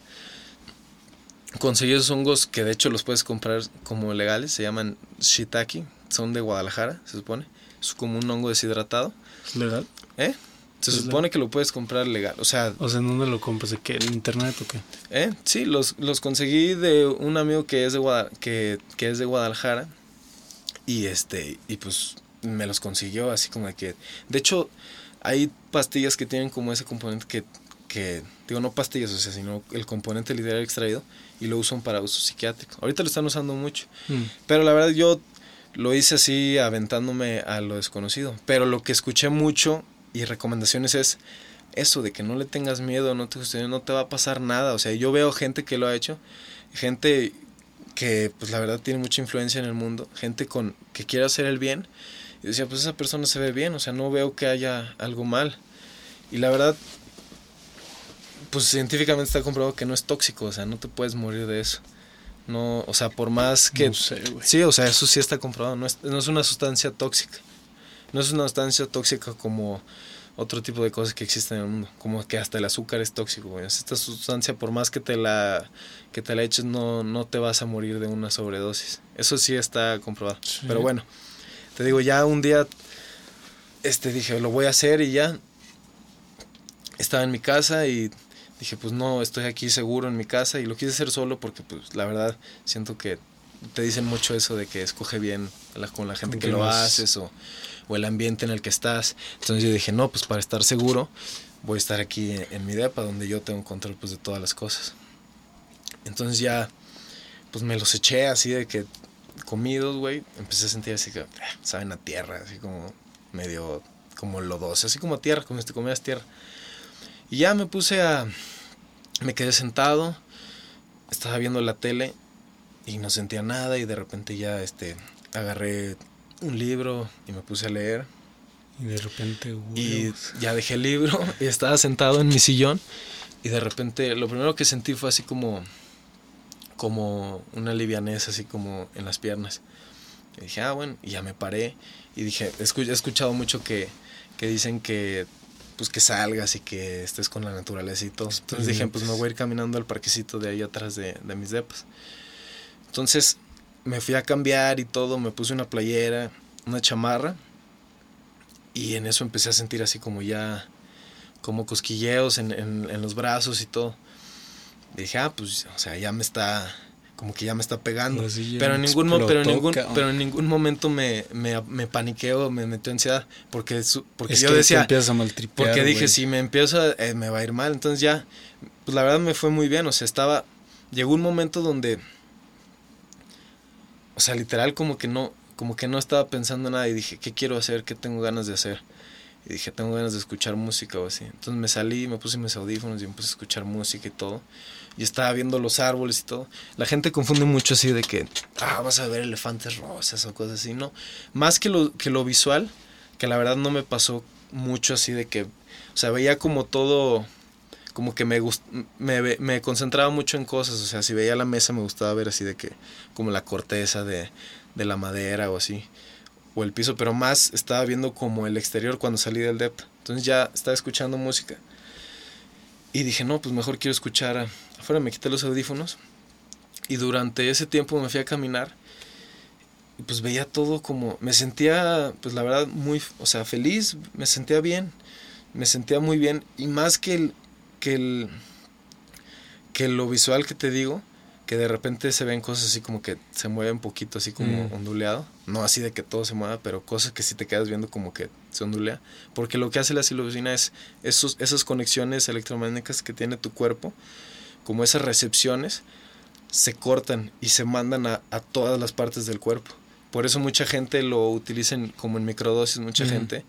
conseguí esos hongos que de hecho los puedes comprar como legales, se llaman shiitake, son de Guadalajara, se supone. Es como un hongo deshidratado. ¿Legal? ¿Eh? Se supone que lo puedes comprar legal, o sea... O sea, ¿en dónde lo compras? ¿De qué? ¿En internet o qué? ¿Eh? Sí, los, los conseguí de un amigo que es de, Guada- que, que es de Guadalajara y este, y pues me los consiguió así como de que... De hecho, hay pastillas que tienen como ese componente que, que digo, no pastillas, o sea, sino el componente literal extraído y lo usan para uso psiquiátrico. Ahorita lo están usando mucho. Mm. Pero la verdad yo lo hice así aventándome a lo desconocido. Pero lo que escuché mucho y recomendaciones es eso de que no le tengas miedo, no te no te va a pasar nada. O sea, yo veo gente que lo ha hecho, gente que pues la verdad tiene mucha influencia en el mundo, gente con que quiere hacer el bien. Y decía, pues esa persona se ve bien, o sea, no veo que haya algo mal. Y la verdad, pues científicamente está comprobado que no es tóxico, o sea, no te puedes morir de eso. No, o sea, por más que No sé. Sí, o sea, eso sí está comprobado. No es, no es una sustancia tóxica. No es una sustancia tóxica como otro tipo de cosas que existen en el mundo. Como que hasta el azúcar es tóxico, güey. Esta sustancia, por más que te la, que te la eches, no, no te vas a morir de una sobredosis. Eso sí está comprobado. Sí. Pero bueno, te digo, ya un día este, dije, lo voy a hacer y ya. Estaba en mi casa y dije, pues no, estoy aquí seguro en mi casa y lo quise hacer solo porque, pues, la verdad, siento que te dicen mucho eso de que escoge bien la- con la gente que quién lo haces o, o el ambiente en el que estás. Entonces yo dije, no, pues para estar seguro voy a estar aquí en, mi depa donde yo tengo control pues de todas las cosas. Entonces ya, pues me los eché así de que comidos, güey, empecé a sentir así que, ah, saben a tierra, así como medio como lodoso, así como tierra, como si te comieras tierra. Y ya me puse a, me quedé sentado, estaba viendo la tele y no sentía nada y de repente ya este agarré un libro y me puse a leer Y de repente, y ya dejé el libro [LAUGHS] y estaba sentado en mi sillón y de repente lo primero que sentí fue así como como una livianez así como en las piernas. Y dije, ah, bueno, y ya me paré y dije, he escuchado mucho que, que dicen que pues que salgas y que estés con la naturaleza y todo. Entonces dije, pues me voy a ir caminando al parquecito de ahí atrás de, de mis depas. Entonces me fui a cambiar y todo, me puse una playera, una chamarra y en eso empecé a sentir así como ya, como cosquilleos en, en, en los brazos y todo. Y dije, ah, pues, o sea, ya me está, como que ya me está pegando. Pero en, ningún, pero, en ningún, pero en ningún momento me, me, me paniqueo, me metió ansiedad, porque, su- porque es yo que te decía, empiezas a porque dije, si me empiezo, a- eh, me va a ir mal. Entonces ya, pues la verdad me fue muy bien. O sea, estaba, llegó un momento donde, o sea, literal como que no, como que no estaba pensando en nada y dije, ¿qué quiero hacer? ¿Qué tengo ganas de hacer? Y dije, tengo ganas de escuchar música o así. Entonces me salí, me puse mis audífonos y puse a escuchar música y todo. Y estaba viendo los árboles y todo. La gente confunde mucho así de que, ah, vas a ver elefantes rosas o cosas así. No, más que lo, que lo visual, que la verdad no me pasó mucho así de que, o sea, veía como todo, como que me, gust me, me concentraba mucho en cosas. O sea, si veía la mesa me gustaba ver así de que, como la corteza de, de la madera o así o el piso, pero más estaba viendo como el exterior cuando salí del DEP. Entonces ya estaba escuchando música. Y dije, no, pues mejor quiero escuchar. Afuera me quité los audífonos. Y durante ese tiempo me fui a caminar. Y pues veía todo como. Me sentía, pues la verdad, muy. O sea, feliz. Me sentía bien. Me sentía muy bien. Y más que el. Que el. Que lo visual que te digo. Que de repente se ven cosas así como que se mueven un poquito, así como Mm. onduleado. No así de que todo se mueva, pero cosas que si te quedas viendo como que se ondulea. Porque lo que hace la psilocibina es esos, esas conexiones electromagnéticas que tiene tu cuerpo, como esas recepciones, se cortan y se mandan a, a todas las partes del cuerpo. Por eso mucha gente lo utiliza en- como en microdosis, mucha Ujú. gente,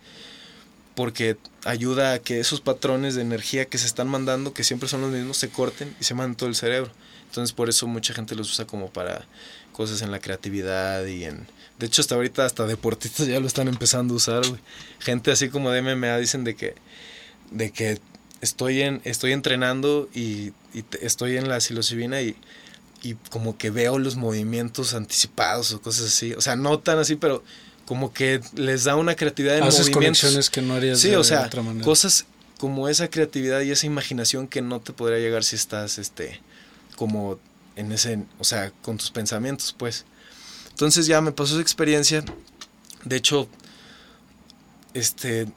porque ayuda a que esos patrones de energía que se están mandando, que siempre son los mismos, se corten y se mandan todo el cerebro. Entonces por eso mucha gente los usa como para cosas en la creatividad y en... De hecho hasta ahorita hasta deportistas ya lo están empezando a usar, güey. Gente así como de MMA dicen de que, de que estoy, en, estoy entrenando y, estoy en la psilocibina y, y como que veo los movimientos anticipados o cosas así. O sea, no tan así, pero como que les da una creatividad en Haces movimientos. conexiones que no harías Sí, de o sea, otra manera. cosas como esa creatividad y esa imaginación que no te podría llegar si estás, este, como en ese, o sea, con tus pensamientos, pues. Entonces ya me pasó esa experiencia. De hecho, este,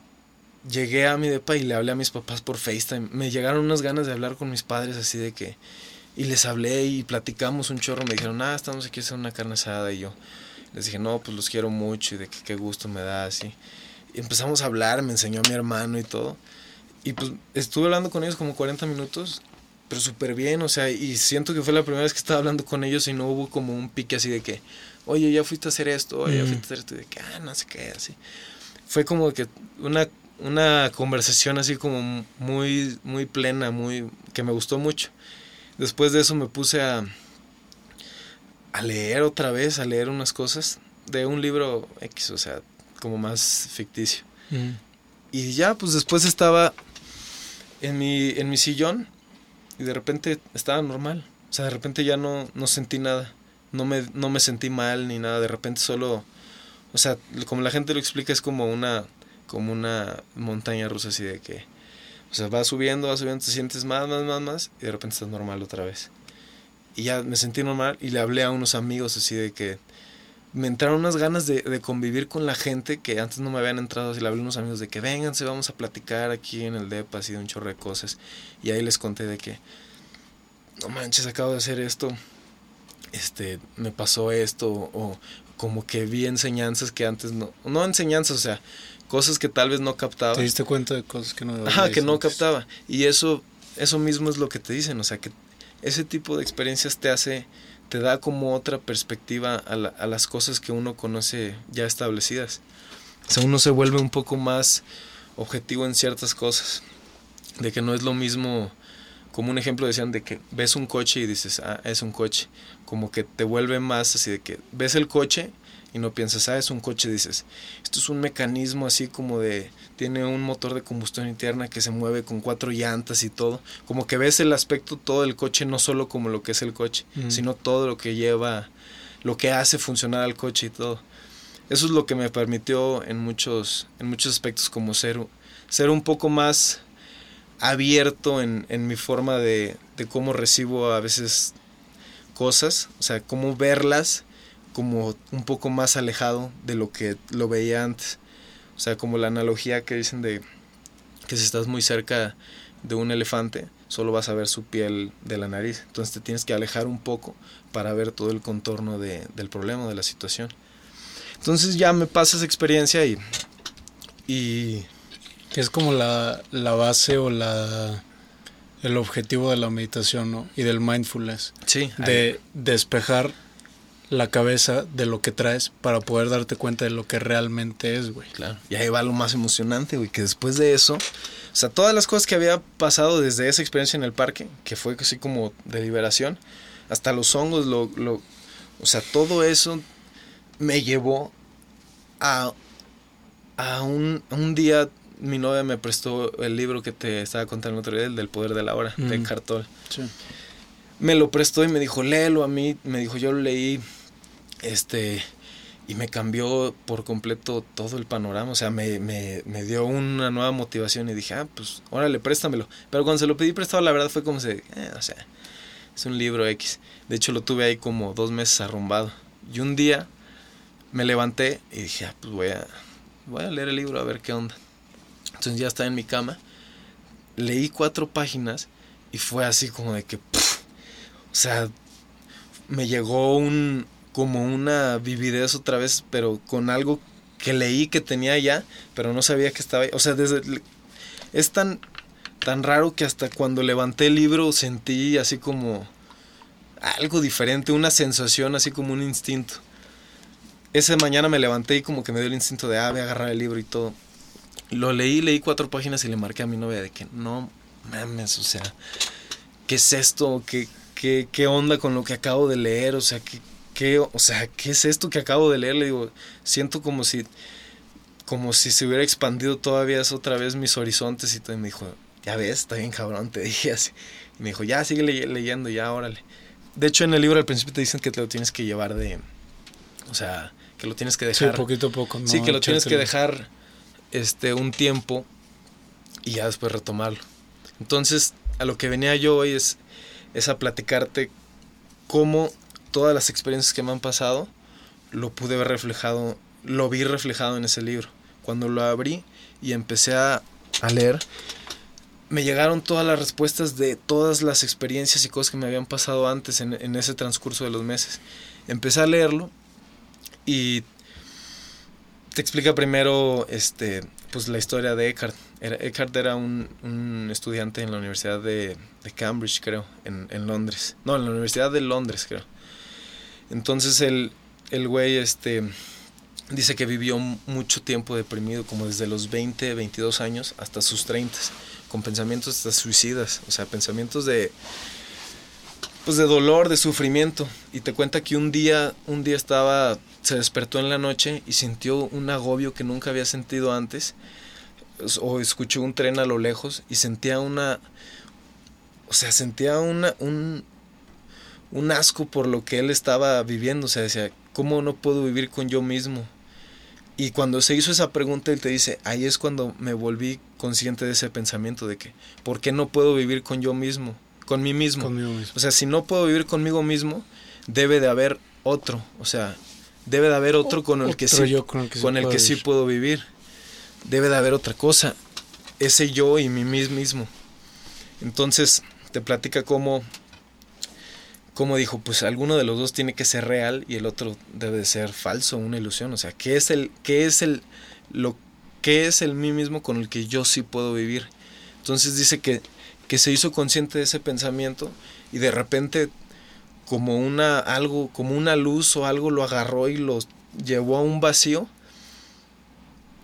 llegué a mi depa y le hablé a mis papás por FaceTime. Me llegaron unas ganas de hablar con mis padres así de que... Y les hablé y platicamos un chorro. Me dijeron, ah, estamos aquí a hacer una carne asada. Y yo les dije, no, pues los quiero mucho y de qué gusto me da así. Y empezamos a hablar, me enseñó a mi hermano y todo. Y pues estuve hablando con ellos como 40 minutos, pero súper bien, o sea, y siento que fue la primera vez que estaba hablando con ellos y no hubo como un pique así de que, oye, ya fuiste a hacer esto, oye, ya fuiste a hacer esto, y de que, ah, no sé qué, así. Fue como que una una conversación así como muy, muy plena, muy, que me gustó mucho. Después de eso me puse a, a leer otra vez, a leer unas cosas de un libro X, o sea, como más ficticio. Mm. Y ya, pues después estaba en mi, en mi sillón y de repente estaba normal. O sea, de repente ya no, no sentí nada. No me, no me sentí mal ni nada. De repente solo, o sea, como la gente lo explica, es como una como una montaña rusa así de que, o sea, va subiendo, va subiendo, te sientes más, más, más, más, y de repente estás normal otra vez. Y ya me sentí normal y le hablé a unos amigos así de que me entraron unas ganas de, de convivir con la gente que antes no me habían entrado. Así le hablé a unos amigos de que vénganse, vamos a platicar aquí en el DEPA, así de un chorro de cosas. Y ahí les conté de que, no manches, acabo de hacer esto, este, me pasó esto, o como que vi enseñanzas que antes no, no enseñanzas, o sea, cosas que tal vez no captaba. Te diste cuenta de cosas que no Ajá, que no captaba. Y eso, eso mismo es lo que te dicen, o sea, que ese tipo de experiencias te hace, te da como otra perspectiva a, las cosas que uno conoce ya establecidas. O sea, uno se vuelve un poco más objetivo en ciertas cosas. De que no es lo mismo, como un ejemplo decían, de que ves un coche y dices, ah, es un coche. Como que te vuelve más así de que ves el coche y no piensas, ah, es un coche, dices, esto es un mecanismo así como de, tiene un motor de combustión interna que se mueve con cuatro llantas y todo, como que ves el aspecto todo del coche, no solo como lo que es el coche, sino todo lo que lleva, lo que hace funcionar al coche y todo. Eso es lo que me permitió en muchos, en muchos aspectos como ser, ser un poco más abierto en, en mi forma de, de cómo recibo a veces cosas, o sea, cómo verlas como un poco más alejado de lo que lo veía antes. O sea, como la analogía que dicen de que si estás muy cerca de un elefante, solo vas a ver su piel de la nariz. Entonces te tienes que alejar un poco para ver todo el contorno de, del problema, de la situación. Entonces ya me pasa esa experiencia y... y que es como la, la base o la el objetivo de la meditación ¿no? y del mindfulness. Sí. De despejar la cabeza de lo que traes para poder darte cuenta de lo que realmente es, güey. Claro. Y ahí va lo más emocionante, güey, que después de eso, o sea, todas las cosas que había pasado desde esa experiencia en el parque, que fue así como de liberación, hasta los hongos, lo, lo, o sea, todo eso me llevó a, a un, un día mi novia me prestó el libro que te estaba contando el otro día, el del poder de la hora, de mm. Cartol. Sí. Me lo prestó y me dijo, léelo a mí. Me dijo, yo lo leí este, y me cambió por completo todo el panorama. O sea, me, me, me, dio una nueva motivación y dije, ah, pues órale, préstamelo. Pero cuando se lo pedí prestado, la verdad fue como se, eh, o sea, es un libro X. De hecho, lo tuve ahí como dos meses arrumbado. Y un día me levanté y dije, ah, pues voy a, voy a leer el libro a ver qué onda. Entonces ya estaba en mi cama, leí cuatro páginas y fue así como de que, o sea, me llegó un, como una vividez otra vez, pero con algo que leí que tenía ya, pero no sabía que estaba ahí. O sea, desde es tan tan raro que hasta cuando levanté el libro sentí así como algo diferente, una sensación así como un instinto. Esa mañana me levanté y como que me dio el instinto de, ah, voy a agarrar el libro y todo. Lo leí, leí cuatro páginas y le marqué a mi novia de que no mames, o sea, ¿qué es esto? ¿Qué, qué, qué onda con lo que acabo de leer? O sea, ¿qué, ¿qué, o sea, ¿qué es esto que acabo de leer? Le digo, siento como si, como si se hubiera expandido todavía otra vez mis horizontes y todo. Y me dijo, ya ves, está bien cabrón, te [LAUGHS] dije así. Y me dijo, ya, sigue leyendo, ya, órale. De hecho, en el libro al principio te dicen que te lo tienes que llevar de, o sea, que lo tienes que dejar. Sí, poquito a poco. sí, que lo tienes que dejar este, un tiempo y ya después retomarlo. Entonces, a lo que venía yo hoy es, es a platicarte cómo todas las experiencias que me han pasado lo pude ver reflejado, lo vi reflejado en ese libro. Cuando lo abrí y empecé a, a leer, me llegaron todas las respuestas de todas las experiencias y cosas que me habían pasado antes en, en ese transcurso de los meses. Empecé a leerlo y te explica primero este, pues, la historia de Eckhart. Era, Eckhart era un, un, estudiante en la Universidad de, de Cambridge, creo, en, en, Londres. No, en la Universidad de Londres, creo. Entonces el, el güey este, dice que vivió mucho tiempo deprimido, como desde los 20, 22 años hasta sus 30, con pensamientos hasta suicidas, o sea, pensamientos de pues de dolor, de sufrimiento. Y te cuenta que un día un día estaba se despertó en la noche y sintió un agobio que nunca había sentido antes. O escuchó un tren a lo lejos y sentía una o sea, sentía una un un asco por lo que él estaba viviendo, o sea, decía, ¿cómo no puedo vivir con yo mismo? Y cuando se hizo esa pregunta, él te dice, ahí es cuando me volví consciente de ese pensamiento de que, ¿por qué no puedo vivir con yo mismo? Con mí mismo. mismo. O sea, si no puedo vivir conmigo mismo, debe de haber otro. O sea, debe de haber otro con el que sí, yo con el que, con el que sí puedo vivir. Debe de haber otra cosa. Ese yo y mi mismo. Entonces, te platica cómo como dijo, pues alguno de los dos tiene que ser real y el otro debe de ser falso, una ilusión. O sea, ¿qué es el, qué es el, lo, qué es el mí mismo con el que yo sí puedo vivir? Entonces dice que, que se hizo consciente de ese pensamiento y de repente como una, algo, como una luz o algo lo agarró y lo llevó a un vacío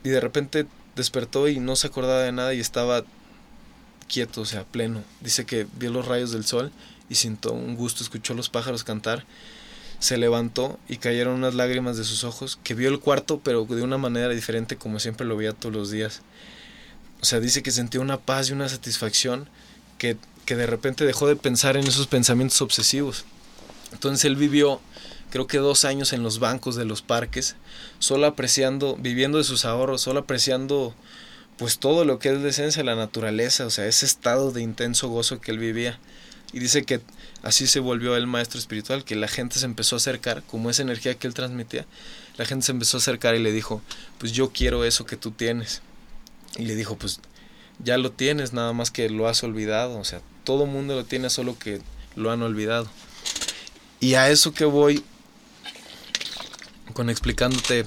y de repente despertó y no se acordaba de nada y estaba quieto, o sea, pleno. Dice que vio los rayos del sol y sintió un gusto, escuchó los pájaros cantar, se levantó y cayeron unas lágrimas de sus ojos, que vio el cuarto pero de una manera diferente como siempre lo veía todos los días. O sea, dice que sintió una paz y una satisfacción que, que de repente dejó de pensar en esos pensamientos obsesivos. Entonces él vivió creo que dos años en los bancos de los parques, solo apreciando, viviendo de sus ahorros, solo apreciando pues todo lo que es la esencia de la naturaleza, o sea, ese estado de intenso gozo que él vivía. Y dice que así se volvió el maestro espiritual, que la gente se empezó a acercar, como esa energía que él transmitía, la gente se empezó a acercar y le dijo, pues yo quiero eso que tú tienes. Y le dijo, pues ya lo tienes, nada más que lo has olvidado, o sea, todo mundo lo tiene, solo que lo han olvidado. Y a eso que voy con explicándote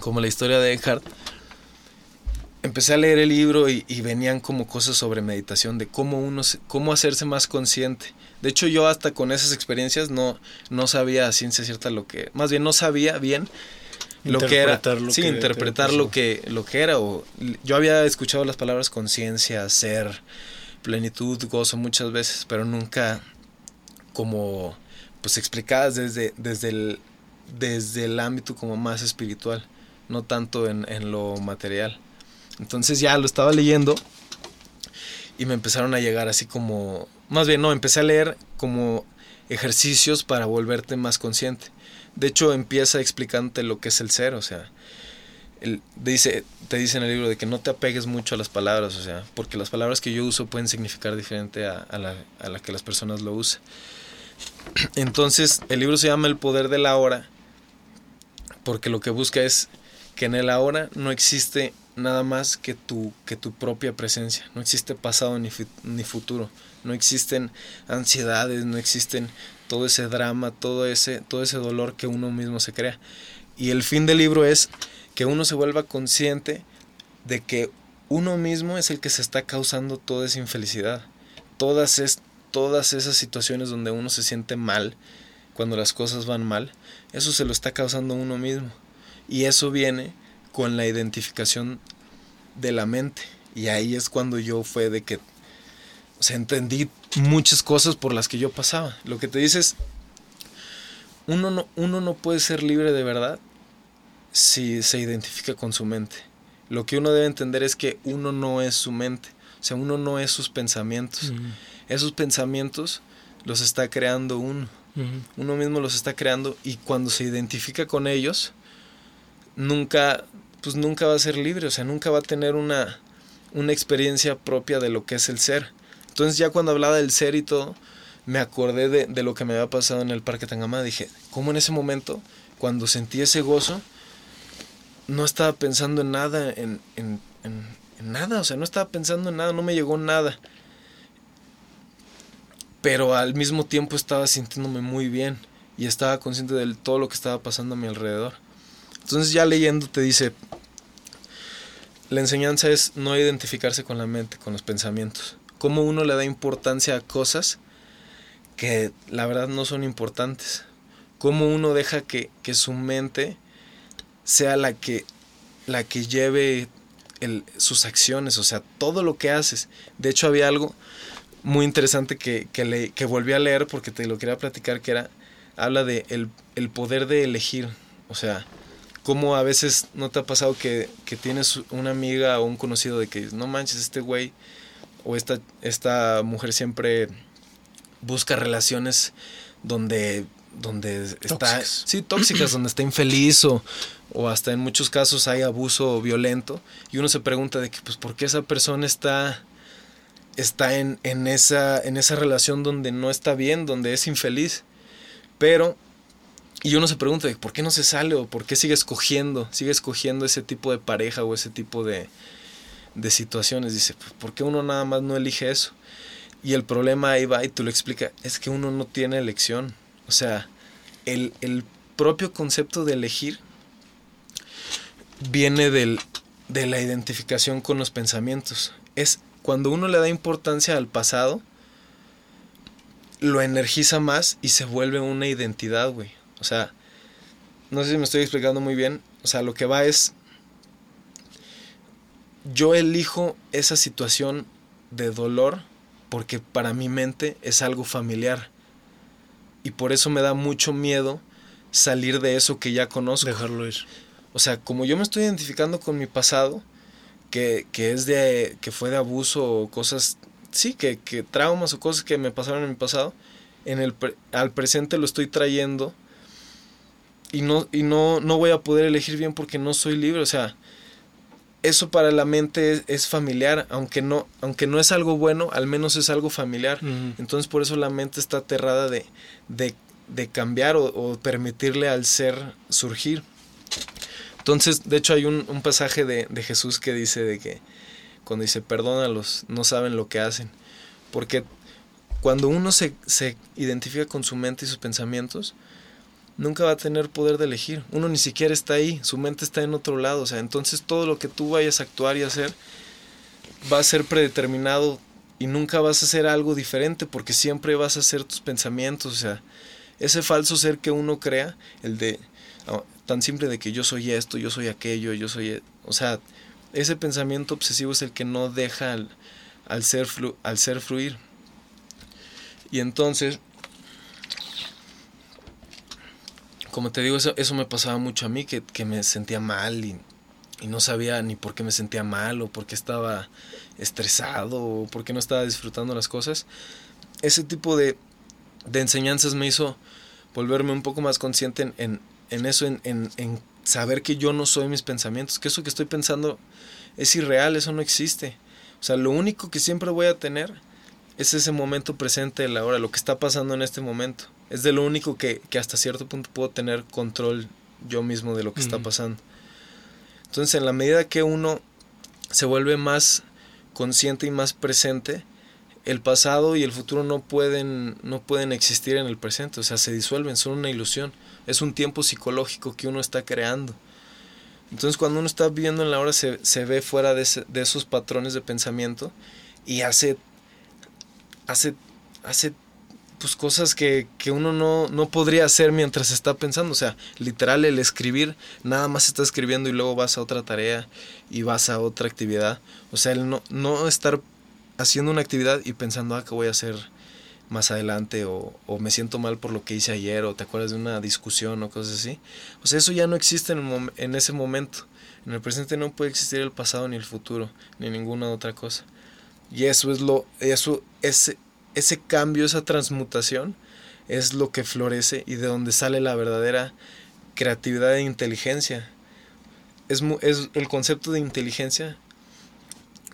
como la historia de Eckhart, empecé a leer el libro y, y, venían como cosas sobre meditación, de cómo uno, cómo hacerse más consciente. De hecho, yo hasta con esas experiencias no, no sabía a ciencia cierta lo que, más bien no sabía bien lo que era, lo sí, que interpretar lo que, lo que era. O, yo había escuchado las palabras conciencia, ser, plenitud, gozo muchas veces, pero nunca como pues explicadas desde, desde, el, desde el ámbito como más espiritual, no tanto en, en lo material. Entonces ya lo estaba leyendo y me empezaron a llegar así como, más bien no, empecé a leer como ejercicios para volverte más consciente. De hecho empieza explicándote lo que es el ser, o sea, dice, te dice en el libro de que no te apegues mucho a las palabras, o sea, porque las palabras que yo uso pueden significar diferente a, a, la, a la que las personas lo usan. Entonces el libro se llama El poder de la hora porque lo que busca es que en el ahora no existe nada más que tu, que tu propia presencia. No existe pasado ni, ni futuro. No existen ansiedades, no existen todo ese drama, todo ese, todo ese dolor que uno mismo se crea. Y el fin del libro es que uno se vuelva consciente de que uno mismo es el que se está causando toda esa infelicidad. Todas, es, todas esas situaciones donde uno se siente mal, cuando las cosas van mal, eso se lo está causando uno mismo. Y eso viene con la identificación de la mente. Y ahí es cuando yo fue de que, o sea, entendí muchas cosas por las que yo pasaba. Lo que te dices, uno no, uno no puede ser libre de verdad si se identifica con su mente. Lo que uno debe entender es que uno no es su mente, o sea, uno no es sus pensamientos. Esos pensamientos los está creando uno. Uno mismo los está creando y cuando se identifica con ellos, nunca, pues nunca va a ser libre, o sea, nunca va a tener una, una experiencia propia de lo que es el ser. Entonces ya cuando hablaba del ser y todo, me acordé de, de, lo que me había pasado en el Parque Tangamá. Dije, ¿cómo en ese momento, cuando sentí ese gozo, no estaba pensando en nada, en, en, en, en nada, o sea, no estaba pensando en nada, no me llegó nada. Pero al mismo tiempo estaba sintiéndome muy bien y estaba consciente de todo lo que estaba pasando a mi alrededor. Entonces ya leyendo te dice, la enseñanza es no identificarse con la mente, con los pensamientos. Cómo uno le da importancia a cosas que la verdad no son importantes. Cómo uno deja que, que su mente sea la que, la que lleve sus acciones, o sea, todo lo que haces. De hecho, había algo muy interesante que, que, le, que volví a leer porque te lo quería platicar, que era, habla de el, el poder de elegir. O sea, cómo a veces no te ha pasado que, que, tienes una amiga o un conocido de que no manches, este güey o esta, esta mujer siempre busca relaciones donde donde está sí tóxicas donde está infeliz o, o hasta en muchos casos hay abuso violento y uno se pregunta de que pues por qué esa persona está está en, en, esa en esa relación donde no está bien donde es infeliz pero y uno se pregunta por qué no se sale o por qué sigue escogiendo sigue escogiendo ese tipo de pareja o ese tipo de de situaciones. Dice pues, por qué uno nada más no elige eso y el problema ahí va y tú lo explica es que uno no tiene elección. O sea, el, el propio concepto de elegir viene del, de la identificación con los pensamientos. Es cuando uno le da importancia al pasado, lo energiza más y se vuelve una identidad, güey. O sea, no sé si me estoy explicando muy bien. O sea, lo que va es, yo elijo esa situación de dolor porque para mi mente es algo familiar y por eso me da mucho miedo salir de eso que ya conozco. Dejarlo ir. O sea, como yo me estoy identificando con mi pasado, que, que es de, que fue de abuso o cosas, sí, que, que traumas o cosas que me pasaron en mi pasado, en el, al presente lo estoy trayendo y no, y no, no voy a poder elegir bien porque no soy libre, o sea, eso para la mente es, es, familiar, aunque no, aunque no es algo bueno, al menos es algo familiar. Uh -huh. Entonces por eso la mente está aterrada de, de, de cambiar o, o, permitirle al ser surgir. Entonces, de hecho hay un, un pasaje de, de, Jesús que dice de que cuando dice perdónalos, no saben lo que hacen. Porque cuando uno se, se identifica con su mente y sus pensamientos, nunca va a tener poder de elegir. Uno ni siquiera está ahí, su mente está en otro lado. O sea, entonces todo lo que tú vayas a actuar y hacer va a ser predeterminado y nunca vas a hacer algo diferente porque siempre vas a hacer tus pensamientos. O sea, ese falso ser que uno crea, el de oh, tan simple de que yo soy esto, yo soy aquello, yo soy. E-, O sea, ese pensamiento obsesivo es el que no deja al, al, ser, flu, al ser fluir. Y entonces como te digo, eso, me pasaba mucho a mí, que, que me sentía mal y, no sabía ni por qué me sentía mal o por qué estaba estresado o por qué no estaba disfrutando las cosas. Ese tipo de, de enseñanzas me hizo volverme un poco más consciente en, en, en eso, en, en, en saber que yo no soy mis pensamientos, que eso que estoy pensando es irreal, eso no existe. O sea, lo único que siempre voy a tener es ese momento presente de la hora, lo que está pasando en este momento es de lo único que, que, hasta cierto punto puedo tener control yo mismo de lo que uh -huh. está pasando. Entonces, en la medida que uno se vuelve más consciente y más presente, el pasado y el futuro no pueden, no pueden existir en el presente, o sea, se disuelven, son una ilusión. Es un tiempo psicológico que uno está creando. Entonces, cuando uno está viviendo en la hora, se, se ve fuera de, ese, de esos patrones de pensamiento y hace, hace, hace pues cosas que, que uno no, no, podría hacer mientras está pensando. O sea, literal el escribir, nada más está escribiendo y luego vas a otra tarea y vas a otra actividad. O sea, el no, no estar haciendo una actividad y pensando, ah, ¿qué voy a hacer más adelante? O, o, me siento mal por lo que hice ayer, o te acuerdas de una discusión o cosas así. O sea, eso ya no existe en, en ese momento. En el presente no puede existir el pasado ni el futuro, ni ninguna otra cosa. Y eso es lo, eso, ese cambio, esa transmutación, es lo que florece y de donde sale la verdadera creatividad e inteligencia. Es, es el concepto de inteligencia,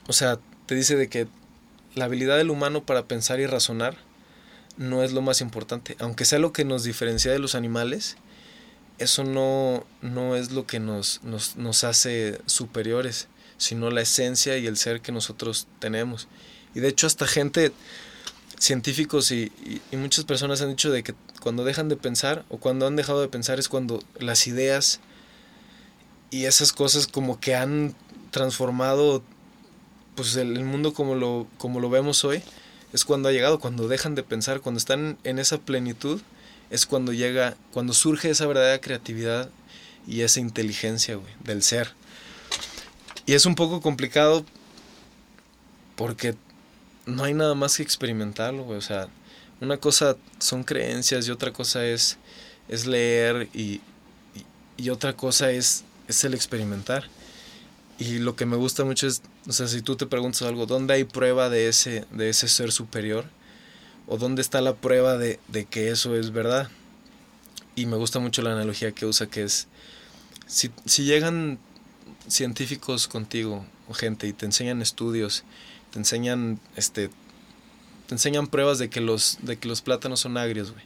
o sea, te dice de que la habilidad del humano para pensar y razonar no es lo más importante. Aunque sea lo que nos diferencia de los animales, eso no, no es lo que nos, nos, nos hace superiores, sino la esencia y el ser que nosotros tenemos. Y de hecho hasta gente, científicos y, muchas personas han dicho de que cuando dejan de pensar o cuando han dejado de pensar es cuando las ideas y esas cosas como que han transformado pues el, mundo como lo, como lo vemos hoy, es cuando ha llegado, cuando dejan de pensar, cuando están en esa plenitud, es cuando llega, cuando surge esa verdadera creatividad y esa inteligencia, del ser. Y es un poco complicado porque no hay nada más que experimentarlo. O sea, una cosa son creencias y otra cosa es, es leer y, y, otra cosa es, es el experimentar. Y lo que me gusta mucho es, o sea, si tú te preguntas algo, ¿dónde hay prueba de ese, de ese ser superior? ¿O dónde está la prueba de, de que eso es verdad? Y me gusta mucho la analogía que usa, que es, si, si llegan científicos contigo, o gente, y te enseñan estudios, te enseñan, este, te enseñan pruebas de que los, de que los plátanos son agrios, güey.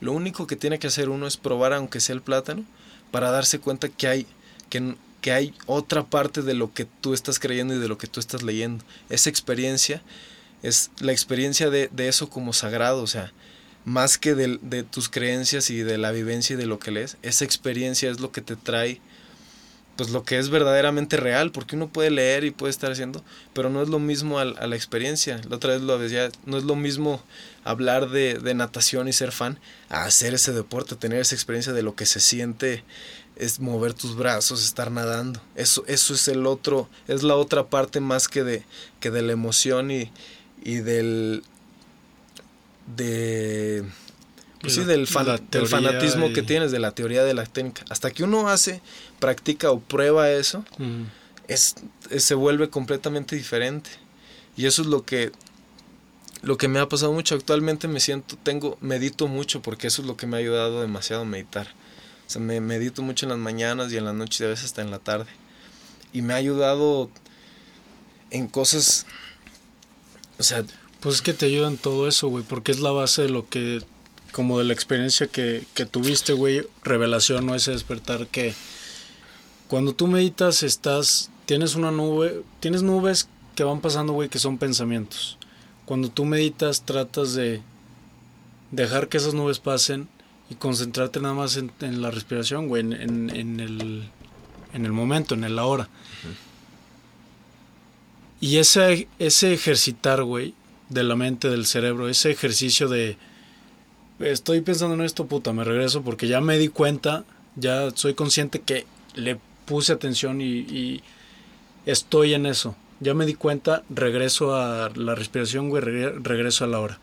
Lo único que tiene que hacer uno es probar, aunque sea el plátano, para darse cuenta que hay, que, que hay otra parte de lo que tú estás creyendo y de lo que tú estás leyendo. Esa experiencia es la experiencia de, de eso como sagrado, o sea, más que de, de, tus creencias y de la vivencia y de lo que lees, esa experiencia es lo que te trae pues lo que es verdaderamente real, porque uno puede leer y puede estar haciendo, pero no es lo mismo a, la experiencia. La otra vez lo decía, no es lo mismo hablar de, de, natación y ser fan a hacer ese deporte, tener esa experiencia de lo que se siente es mover tus brazos, estar nadando. Eso, eso es el otro, es la otra parte más que de, que de la emoción y, y del de pues sí, del, fanatismo que tienes, de la teoría de la técnica. Hasta que uno hace, practica o prueba eso, es, se vuelve completamente diferente. Y eso es lo que, lo que me ha pasado mucho. Actualmente me siento, tengo, medito mucho porque eso es lo que me ha ayudado demasiado a meditar. O sea, me medito mucho en las mañanas y en la noche y a veces hasta en la tarde. Y me ha ayudado en cosas, o sea... Pues es que te ayuda en todo eso, güey, porque es la base de lo que como de la experiencia que, que tuviste, güey, revelación, ¿no? Ese despertar que cuando tú meditas estás, tienes una nube, tienes nubes que van pasando, güey, que son pensamientos. Cuando tú meditas tratas de dejar que esas nubes pasen y concentrarte nada más en, la respiración, güey, en, en, el, en el momento, en el ahora. Y ese, ese ejercitar, güey, de la mente, del cerebro, ese ejercicio de estoy pensando en esto, puta, me regreso porque ya me di cuenta, ya soy consciente que le puse atención y, estoy en eso. Ya me di cuenta, regreso a la respiración, güey, regreso a la hora.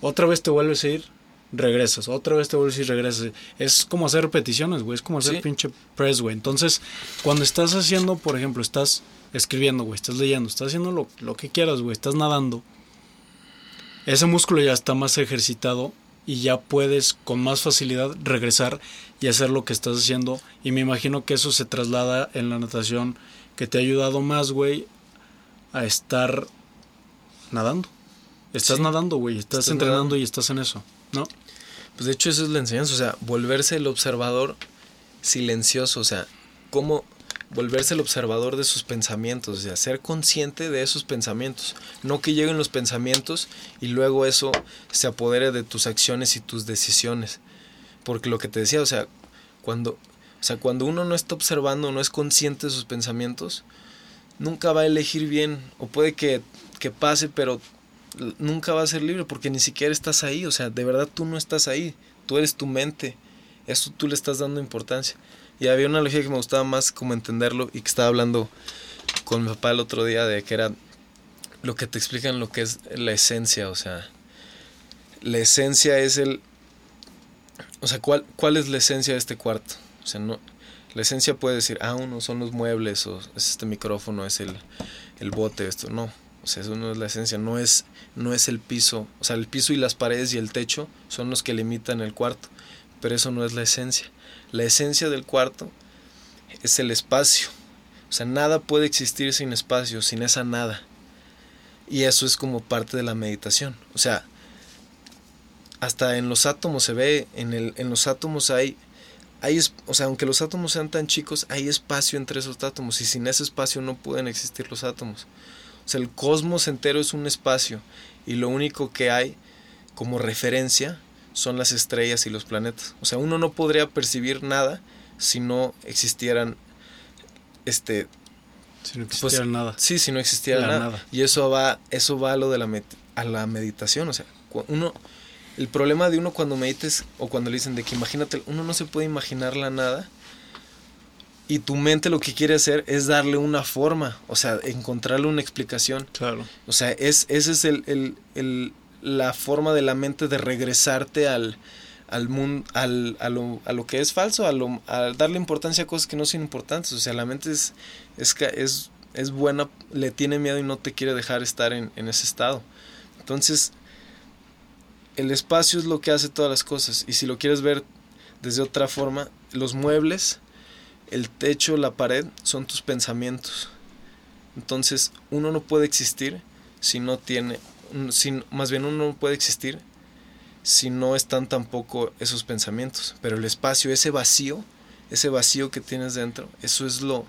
Otra vez te vuelves a ir, regresas. Otra vez te vuelves a ir, regresas. Es como hacer repeticiones, güey. Es como hacer pinche press, güey. Entonces, cuando estás haciendo, por ejemplo, estás escribiendo, güey, estás leyendo, estás haciendo lo, lo que quieras, güey, estás nadando. Ese músculo ya está más ejercitado y ya puedes con más facilidad regresar y hacer lo que estás haciendo. Y me imagino que eso se traslada en la natación, que te ha ayudado más, güey, a estar nadando. Estás nadando, güey, estás, entrenando y estás en eso, ¿no? Pues de hecho eso es la enseñanza, o sea, volverse el observador silencioso, o sea, cómo volverse el observador de sus pensamientos, o sea, ser consciente de esos pensamientos, no que lleguen los pensamientos y luego eso se apodere de tus acciones y tus decisiones. Porque lo que te decía, o sea, cuando, o sea, cuando uno no está observando, no es consciente de sus pensamientos, nunca va a elegir bien, o puede que, que pase, pero nunca va a ser libre porque ni siquiera estás ahí, o sea, de verdad tú no estás ahí, tú eres tu mente, eso tú le estás dando importancia. Y había una analogía que me gustaba más como entenderlo y que estaba hablando con mi papá el otro día de que era lo que te explican lo que es la esencia, o sea, la esencia es el... O sea, ¿cuál, cuál es la esencia de este cuarto? O sea, no, la esencia puede decir, ah, uno son los muebles, o es este micrófono, es el, el bote, esto. No, o sea, eso no es la esencia, no es, no es el piso. O sea, el piso y las paredes y el techo son los que limitan el cuarto, pero eso no es la esencia. La esencia del cuarto es el espacio. O sea, nada puede existir sin espacio, sin esa nada. Y eso es como parte de la meditación. O sea, hasta en los átomos se ve, en, el, en los átomos hay, hay, o sea, aunque los átomos sean tan chicos, hay espacio entre esos átomos y sin ese espacio no pueden existir los átomos. O sea, el cosmos entero es un espacio y lo único que hay como referencia son las estrellas y los planetas. O sea, uno no podría percibir nada si no existieran este si no pues, existiera nada. Sí, si no existiera nada. Y eso va eso va a lo de la a la meditación, o sea, uno el problema de uno cuando medites o cuando le dicen de que imagínate, uno no se puede imaginar la nada y tu mente lo que quiere hacer es darle una forma, o sea, encontrarle una explicación. Claro. O sea, es, ese es el, el, el, la forma de la mente de regresarte al, al mundo, al, a, lo, a lo que es falso, a, lo, a darle importancia a cosas que no son importantes. O sea, la mente es, es, es, es buena, le tiene miedo y no te quiere dejar estar en, en ese estado. Entonces, el espacio es lo que hace todas las cosas. Y si lo quieres ver desde otra forma, los muebles, el techo, la pared, son tus pensamientos. Entonces, uno no puede existir si no tiene, sin, más bien uno no puede existir si no están tampoco esos pensamientos. Pero el espacio, ese vacío, ese vacío que tienes dentro, eso es lo,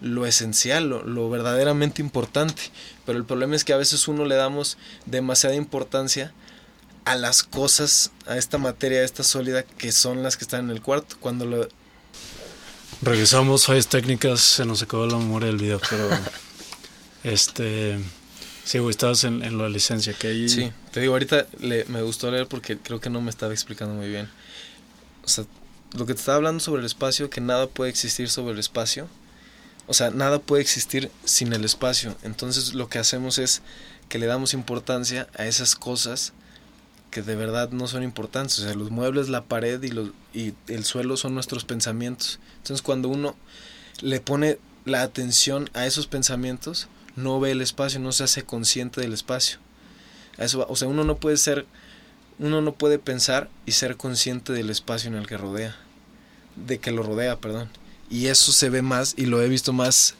lo esencial, lo, lo, verdaderamente importante. Pero el problema es que a veces uno le damos demasiada importancia a las cosas, a esta materia, a esta sólida, que son las que están en el cuarto. Cuando lo... Regresamos, fallas técnicas, se nos acabó la memoria del video, pero... [LAUGHS] este... Sí, güey, estabas en, en la licencia, que ahí... Sí, te digo, ahorita le, me gustó leer porque creo que no me estaba explicando muy bien. O sea, lo que te estaba hablando sobre el espacio, que nada puede existir sobre el espacio. O sea, nada puede existir sin el espacio. Entonces lo que hacemos es que le damos importancia a esas cosas que de verdad no son importantes. O sea, los muebles, la pared y, los, y el suelo son nuestros pensamientos. Entonces cuando uno le pone la atención a esos pensamientos, no ve el espacio, no se hace consciente del espacio. Eso, o sea, uno no puede ser, uno no puede pensar y ser consciente del espacio en el que rodea, de que lo rodea, perdón. Y eso se ve más y lo he visto más,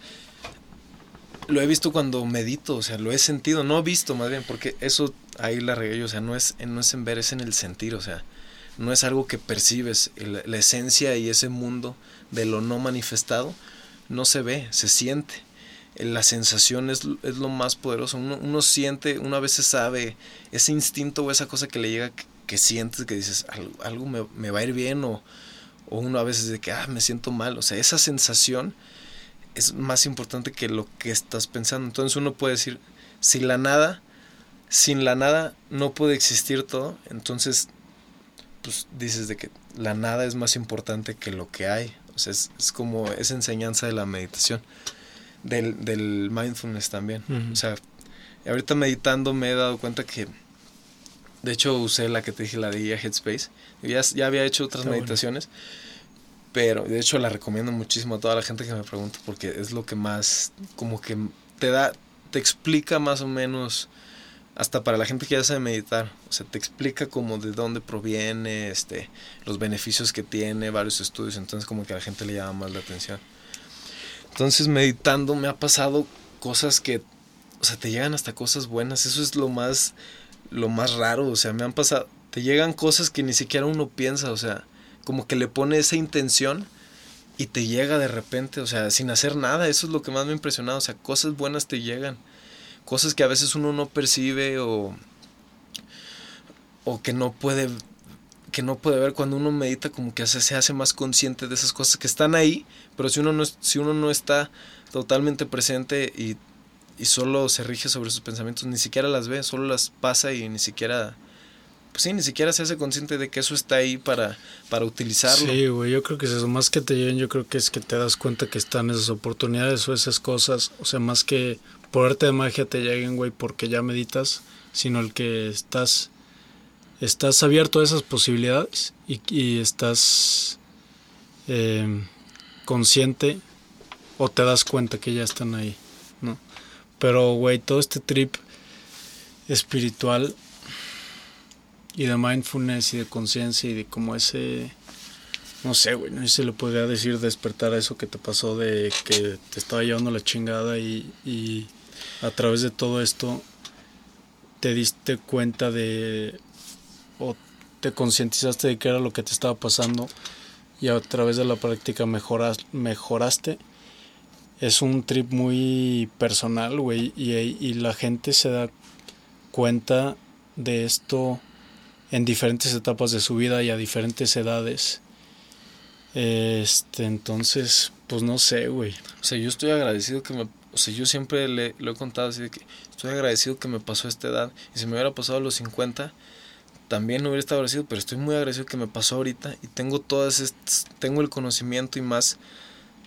lo he visto cuando medito, o sea, lo he sentido, no visto más bien, porque eso ahí la regué o sea, no es, no es en ver, es en el sentir, o sea, no es algo que percibes, la esencia y ese mundo de lo no manifestado no se ve, se siente la sensación es, es lo más poderoso. Uno, uno, siente, uno a veces sabe ese instinto o esa cosa que le llega que, sientes, que dices, algo, me, me, va a ir bien o, o, uno a veces de que, ah, me siento mal. O sea, esa sensación es más importante que lo que estás pensando. Entonces uno puede decir, si la nada, sin la nada no puede existir todo, entonces pues dices de que la nada es más importante que lo que hay. O sea, es, es como esa enseñanza de la meditación del, del mindfulness también. O sea, ahorita meditando me he dado cuenta que, de hecho usé la que te dije, la de Headspace. Ya, ya había hecho otras meditaciones, pero de hecho la recomiendo muchísimo a toda la gente que me pregunta porque es lo que más, como que te da, te explica más o menos hasta para la gente que ya sabe meditar, o sea, te explica como de dónde proviene, este, los beneficios que tiene, varios estudios, entonces como que a la gente le llama más la atención. Entonces meditando me ha pasado cosas que, o sea, te llegan hasta cosas buenas. Eso es lo más, lo más raro. O sea, me han pasado, te llegan cosas que ni siquiera uno piensa. O sea, como que le pone esa intención y te llega de repente. O sea, sin hacer nada. Eso es lo que más me ha impresionado. O sea, cosas buenas te llegan. Cosas que a veces uno no percibe o, o que no puede que no puede ver cuando uno medita como que se hace más consciente de esas cosas que están ahí, pero si uno no, si uno no está totalmente presente y, y solo se rige sobre sus pensamientos, ni siquiera las ve, solo las pasa y ni siquiera pues sí, ni siquiera se hace consciente de que eso está ahí para, para utilizarlo. Sí, güey, yo creo que es eso, más que te lleguen, yo creo que es que te das cuenta que están esas oportunidades o esas cosas, o sea, más que por arte de magia te lleguen, güey, porque ya meditas, sino el que estás estás abierto a esas posibilidades y, estás eh, consciente o te das cuenta que ya están ahí, ¿no? Pero, güey, todo este trip espiritual y de mindfulness y de conciencia y de como ese, no sé, güey, no sé si le podría decir despertar a eso que te pasó de que te estaba llevando la chingada y, y a través de todo esto te diste cuenta de o te concientizaste de qué era lo que te estaba pasando y a través de la práctica mejoras, mejoraste. Es un trip muy personal, güey, y, la gente se da cuenta de esto en diferentes etapas de su vida y a diferentes edades. Este, entonces, pues no sé, güey. O sea, yo estoy agradecido que me... O sea, yo siempre le, lo he contado así de que estoy agradecido que me pasó esta edad. Y si me hubiera pasado a los 50, también no hubiera estado agradecido, pero estoy muy agradecido que me pasó ahorita y tengo todas estas, tengo el conocimiento y más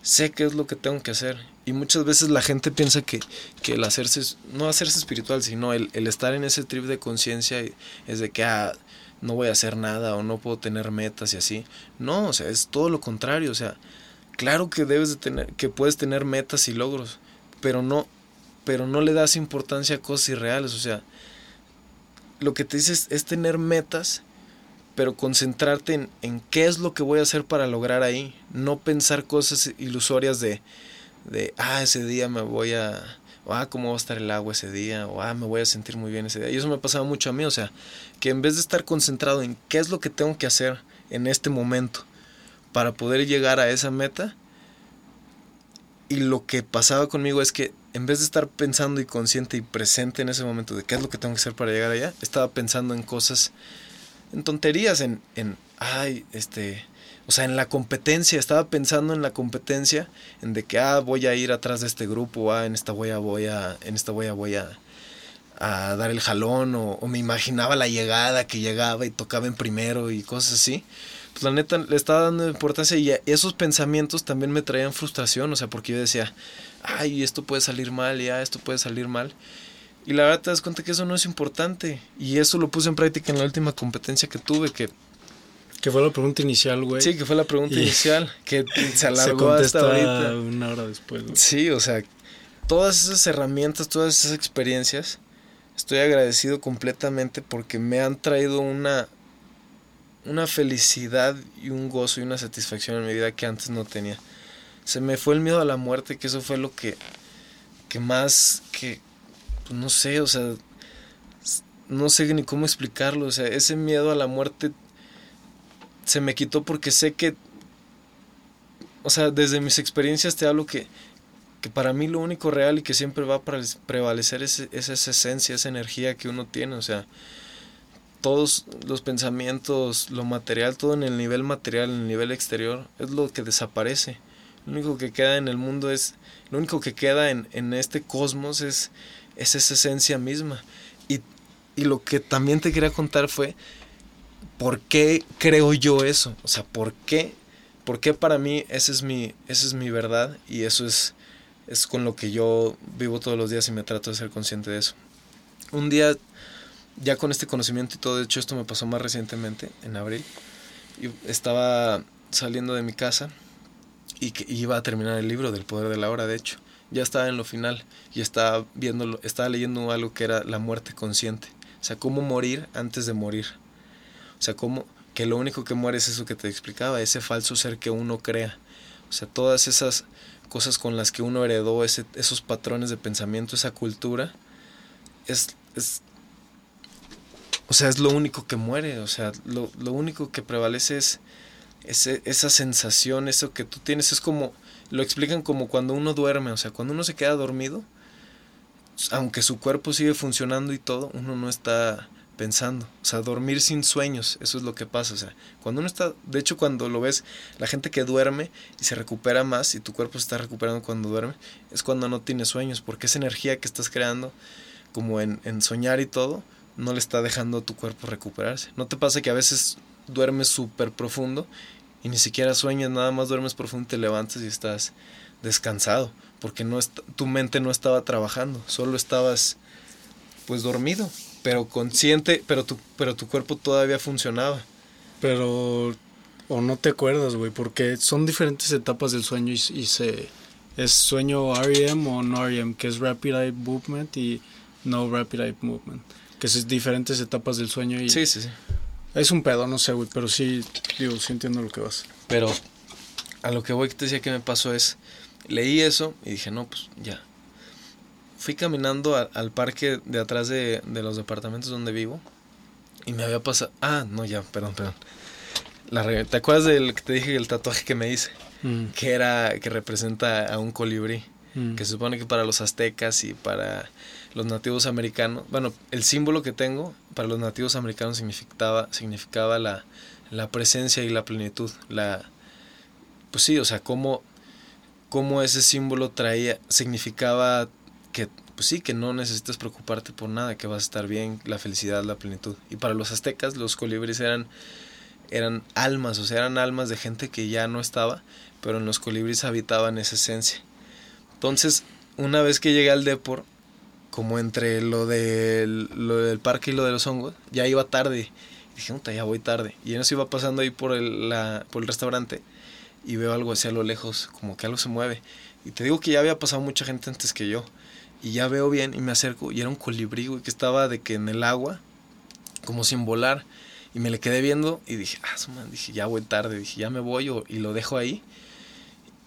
sé qué es lo que tengo que hacer. Y muchas veces la gente piensa que, que el hacerse, no hacerse espiritual, sino el, el estar en ese trip de conciencia es de que ah, no voy a hacer nada o no puedo tener metas y así. No, o sea, es todo lo contrario. O sea, claro que debes de tener, que puedes tener metas y logros, pero no, pero no le das importancia a cosas irreales. O sea, lo que te dices es tener metas, pero concentrarte en, qué es lo que voy a hacer para lograr ahí. No pensar cosas ilusorias de, de ah, ese día me voy a, o ah, cómo va a estar el agua ese día, o ah, me voy a sentir muy bien ese día. Y eso me pasaba mucho a mí, o sea, que en vez de estar concentrado en qué es lo que tengo que hacer en este momento para poder llegar a esa meta, y lo que pasaba conmigo es que en vez de estar pensando y consciente y presente en ese momento de qué es lo que tengo que hacer para llegar allá, estaba pensando en cosas, en tonterías, en, en ay, este, o sea, en la competencia, estaba pensando en la competencia, en de que, ah, voy a ir atrás de este grupo, ah, en esta voy voy a, en esta voy voy a, a dar el jalón, o, o, me imaginaba la llegada que llegaba y tocaba en primero y cosas así. Pues la neta le estaba dando importancia y esos pensamientos también me traían frustración, o sea, porque yo decía, ay, esto puede salir mal, ya, esto puede salir mal. Y la verdad te das cuenta que eso no es importante. Y eso lo puse en práctica en la última competencia que tuve, que... Que fue la pregunta inicial, güey. Sí, que fue la pregunta y inicial, que [LAUGHS] se alargó se hasta ahorita. una hora después. Güey. Sí, o sea, todas esas herramientas, todas esas experiencias, estoy agradecido completamente porque me han traído una, una felicidad y un gozo y una satisfacción en mi vida que antes no tenía se me fue el miedo a la muerte, que eso fue lo que, que más, que, pues no sé, o sea, no sé ni cómo explicarlo, o sea, ese miedo a la muerte se me quitó porque sé que, o sea, desde mis experiencias te hablo que, que para mí lo único real y que siempre va a prevalecer es, es esa esencia, esa energía que uno tiene, o sea, todos los pensamientos, lo material, todo en el nivel material, en el nivel exterior, es lo que desaparece. Lo único que queda en el mundo es, lo único que queda en, en este cosmos es, es esa esencia misma. Y, y lo que también te quería contar fue, ¿por qué creo yo eso? O sea, ¿por qué? ¿Por qué para mí esa es mi, esa es mi verdad? Y eso es, es con lo que yo vivo todos los días y me trato de ser consciente de eso. Un día, ya con este conocimiento y todo, de hecho esto me pasó más recientemente, en abril, y estaba saliendo de mi casa y que iba a terminar el libro del poder de la hora, de hecho. Ya estaba en lo final y estaba viendo, estaba leyendo algo que era la muerte consciente. O sea, cómo morir antes de morir. O sea, cómo que lo único que muere es eso que te explicaba, ese falso ser que uno crea. O sea, todas esas cosas con las que uno heredó, ese, esos patrones de pensamiento, esa cultura, es, es, o sea, es lo único que muere. O sea, lo, lo único que prevalece es esa sensación, eso que tú tienes, es como, lo explican como cuando uno duerme, o sea, cuando uno se queda dormido, aunque su cuerpo sigue funcionando y todo, uno no está pensando, o sea, dormir sin sueños, eso es lo que pasa, o sea, cuando uno está, de hecho cuando lo ves, la gente que duerme y se recupera más y tu cuerpo se está recuperando cuando duerme, es cuando no tiene sueños, porque esa energía que estás creando, como en, en soñar y todo, no le está dejando a tu cuerpo recuperarse. ¿No te pasa que a veces duermes súper profundo y ni siquiera sueñas, nada más duermes profundo, te levantas y estás descansado, porque no tu mente no estaba trabajando, solo estabas pues dormido, pero consciente, pero tu, pero tu cuerpo todavía funcionaba. Pero o no te acuerdas, güey, porque son diferentes etapas del sueño y, y, se es sueño REM o no REM, que es Rapid Eye Movement y no Rapid Eye Movement, que es diferentes etapas del sueño y Sí, sí, sí. Es un pedo, no sé, güey, pero sí, digo, sí entiendo lo que vas. Pero a lo que voy que te decía que me pasó es, leí eso y dije, no, pues ya. Fui caminando a, al parque de atrás de, de, los departamentos donde vivo Y me había pasado... Ah, no, ya, perdón, perdón. La ¿Te acuerdas del que te dije el tatuaje que me hice? Mm. Que era, que representa a un colibrí. Mm. Que se supone que para los aztecas y para los nativos americanos, bueno, el símbolo que tengo para los nativos americanos significaba, significaba la, la presencia y la plenitud. La, pues sí, o sea, cómo, cómo ese símbolo traía, significaba que, pues sí, que no necesitas preocuparte por nada, que vas a estar bien, la felicidad, la plenitud. Y para los aztecas, los colibríes eran, eran almas, o sea, eran almas de gente que ya no estaba, pero en los colibríes habitaban esa esencia. Entonces, una vez que llegué al Depor, como entre lo del, lo del parque y lo de los hongos, ya iba tarde. dije, puta, ya voy tarde. Y en eso iba pasando ahí por el, la, por el restaurante y veo algo hacia lo lejos, como que algo se mueve. Y te digo que ya había pasado mucha gente antes que yo. Y ya veo bien y me acerco y era un colibrí, que estaba de que en el agua, como sin volar. Y me le quedé viendo y dije, ah, man, dije, ya voy tarde, dije, ya me voy y lo dejo ahí.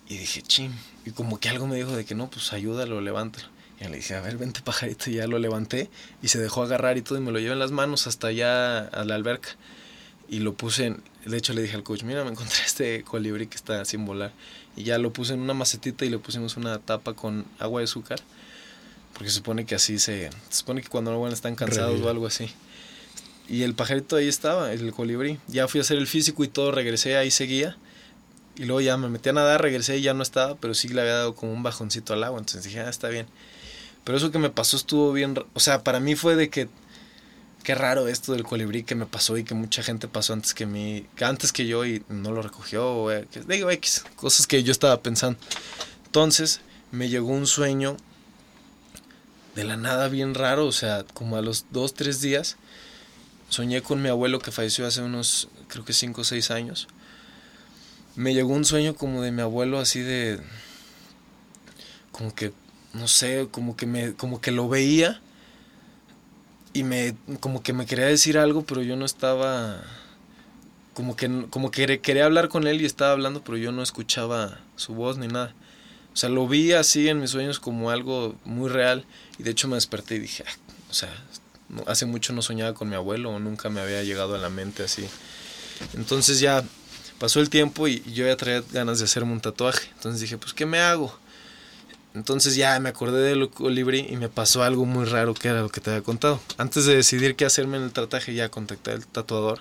Y dije, ching. Y como que algo me dijo de que no, pues ayúdalo, levántalo. Y le dije, a ver, vente [LAUGHS] pajarito. Y ya lo levanté y se dejó agarrar y todo. Y me lo llevé en las manos hasta allá a la alberca. Y lo puse en, de hecho le dije al coach, mira, me encontré [LAUGHS] este colibrí que está sin volar. Y ya lo puse en una macetita y le pusimos una tapa con agua de azúcar. Porque se supone que así se... Se supone que cuando no están cansados o algo así. Y el pajarito ahí estaba, el colibrí. Ya fui a hacer el físico y todo, regresé, ahí seguía. Y luego ya me metí a nadar, regresé y ya no estaba, pero sí le había dado como un bajoncito al agua. Entonces dije, ah, está bien. Pero eso que me pasó estuvo bien. O sea, para mí fue de que qué raro esto del colibrí que me pasó y que mucha gente pasó antes que mí, antes que yo y no lo recogió, eh, digo X, cosas que yo estaba pensando. Entonces me llegó un sueño de la nada bien raro, o sea, como a los dos, tres días, soñé con mi abuelo que falleció hace unos, creo que cinco o seis años. Me llegó un sueño como de mi abuelo así de, como que, no sé, como que me, como que lo veía y me como que me quería decir algo, pero yo no estaba como que como que quería hablar con él y estaba hablando, pero yo no escuchaba su voz ni nada. O sea, lo vi así en mis sueños como algo muy real y de hecho me desperté y dije, ah, o sea, hace mucho no soñaba con mi abuelo nunca me había llegado a la mente así. Entonces ya pasó el tiempo y yo ya traía ganas de hacerme un tatuaje. Entonces dije, pues ¿qué me hago? Entonces ya me acordé del colibrí y me pasó algo muy raro que era lo que te había contado. Antes de decidir qué hacerme en el tatuaje ya contacté al tatuador.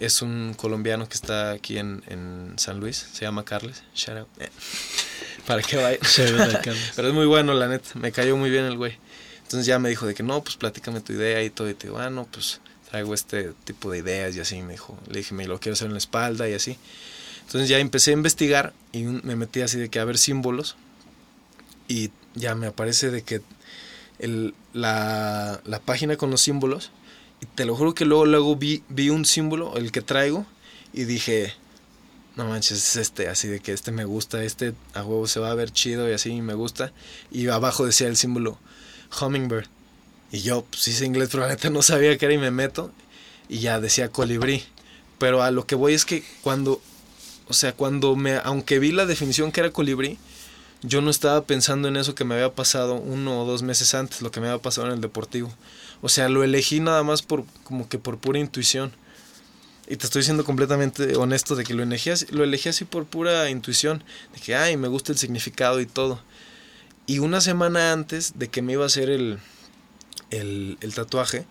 Es un colombiano que está aquí en, en San Luis, se llama Carles. Shout out. Eh. [LAUGHS] Para que vaya. [LAUGHS] Pero es muy bueno, la neta. Me cayó muy bien el güey. Entonces ya me dijo de que no, pues platícame tu idea y todo. Y te digo, ah, no, pues traigo este tipo de ideas y así. Me dijo, le dije, me lo quiero hacer en la espalda y así. Entonces ya empecé a investigar y me metí así de que a ver símbolos y ya me aparece de que el, la, la, página con los símbolos y te lo juro que luego luego vi, vi un símbolo el que traigo y dije no manches es este así de que este me gusta este a huevo se va a ver chido y así me gusta y abajo decía el símbolo hummingbird y yo pues hice inglés pero la neta no sabía qué era y me meto y ya decía colibrí pero a lo que voy es que cuando o sea cuando me aunque vi la definición que era colibrí yo no estaba pensando en eso que me había pasado uno o dos meses antes, lo que me había pasado en el deportivo. O sea, lo elegí nada más por como que por pura intuición. Y te estoy siendo completamente honesto de que lo elegí así, lo elegí así por pura intuición. De que, ay, me gusta el significado y todo. Y una semana antes de que me iba a hacer el, el, el tatuaje,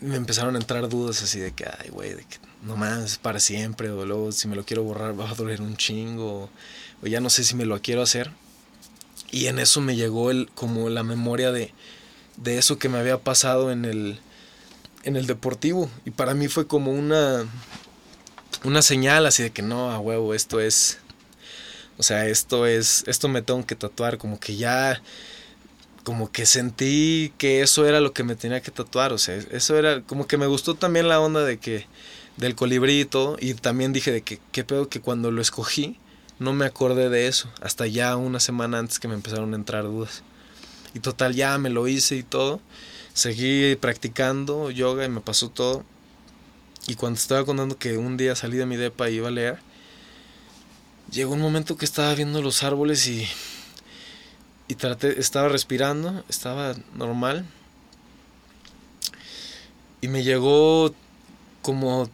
me empezaron a entrar dudas así de que, ay, güey, de que no más, para siempre. O luego si me lo quiero borrar va a doler un chingo o ya no sé si me lo quiero hacer. Y en eso me llegó el, como la memoria de, de eso que me había pasado en el, en el deportivo. Y para mí fue como una, una señal así de que no, a huevo, esto es, o sea, esto es, esto me tengo que tatuar, como que ya, como que sentí que eso era lo que me tenía que tatuar, o sea, eso era, como que me gustó también la onda de que, del todo, y también dije de que, qué pedo que cuando lo escogí, no me acordé de eso, hasta ya una semana antes que me empezaron a entrar dudas. Y total, ya me lo hice y todo. Seguí practicando yoga y me pasó todo. Y cuando estaba contando que un día salí de mi depa y iba a leer, llegó un momento que estaba viendo los árboles y, y traté, estaba respirando, estaba normal. y me llegó como,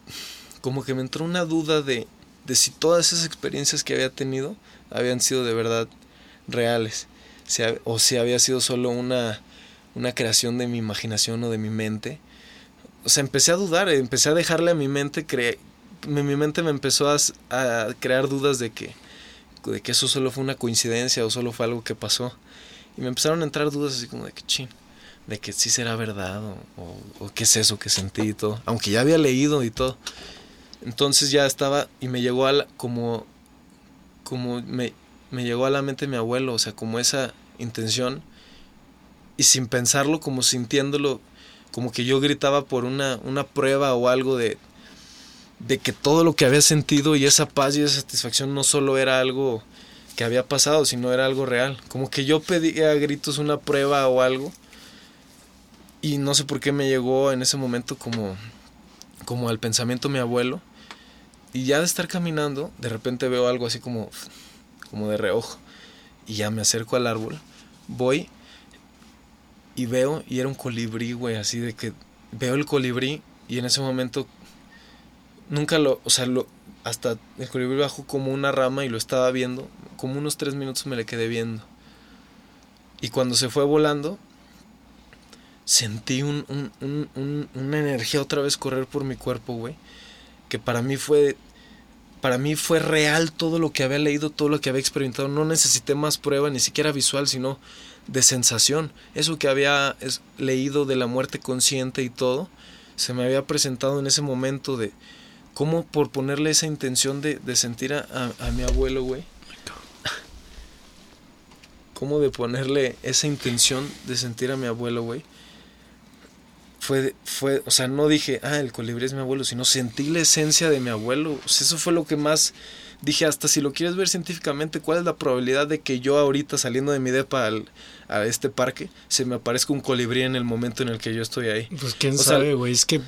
como que me entró una duda de, de si todas esas experiencias que había tenido habían sido de verdad reales, o si había sido solo una, una creación de mi imaginación o de mi mente. O sea, empecé a dudar, empecé a dejarle a mi mente, cre mi, mente me empezó a, a, crear dudas de que, de que eso solo fue una coincidencia o solo fue algo que pasó. Y me empezaron a entrar dudas así como de que ching, de que sí será verdad o, o, qué es eso que sentí y todo. Aunque ya había leído y todo. Entonces ya estaba y me llegó a la, como, como me, me llegó a la mente mi abuelo, o sea, como esa intención y sin pensarlo, como sintiéndolo, como que yo gritaba por una, una prueba o algo de, de que todo lo que había sentido y esa paz y esa satisfacción no solo era algo que había pasado, sino era algo real. Como que yo pedía a gritos una prueba o algo y no sé por qué me llegó en ese momento como, como al pensamiento mi abuelo. Y ya de estar caminando, de repente veo algo así como como de reojo. Y ya me acerco al árbol, voy y veo, y era un colibrí, güey, así de que veo el colibrí y en ese momento nunca lo, o sea, lo, hasta el colibrí bajó como una rama y lo estaba viendo, como unos tres minutos me le quedé viendo. Y cuando se fue volando, sentí un, un, un, una energía otra vez correr por mi cuerpo, güey, que para mí fue para mí fue real todo lo que había leído, todo lo que había experimentado. No necesité más prueba, ni siquiera visual, sino de sensación. Eso que había leído de la muerte consciente y todo, se me había presentado en ese momento de cómo por ponerle esa intención de, sentir a, a, mi abuelo, güey. Cómo de ponerle esa intención de sentir a mi abuelo, güey fue, fue, o sea, no dije, ah, el colibrí es mi abuelo, sino sentí la esencia de mi abuelo. O sea, eso fue lo que más dije, hasta si lo quieres ver científicamente, ¿cuál es la probabilidad de que yo ahorita saliendo de mi depa al, a este parque se me aparezca un colibrí en el momento en el que yo estoy ahí? Pues quién sabe, güey, es que...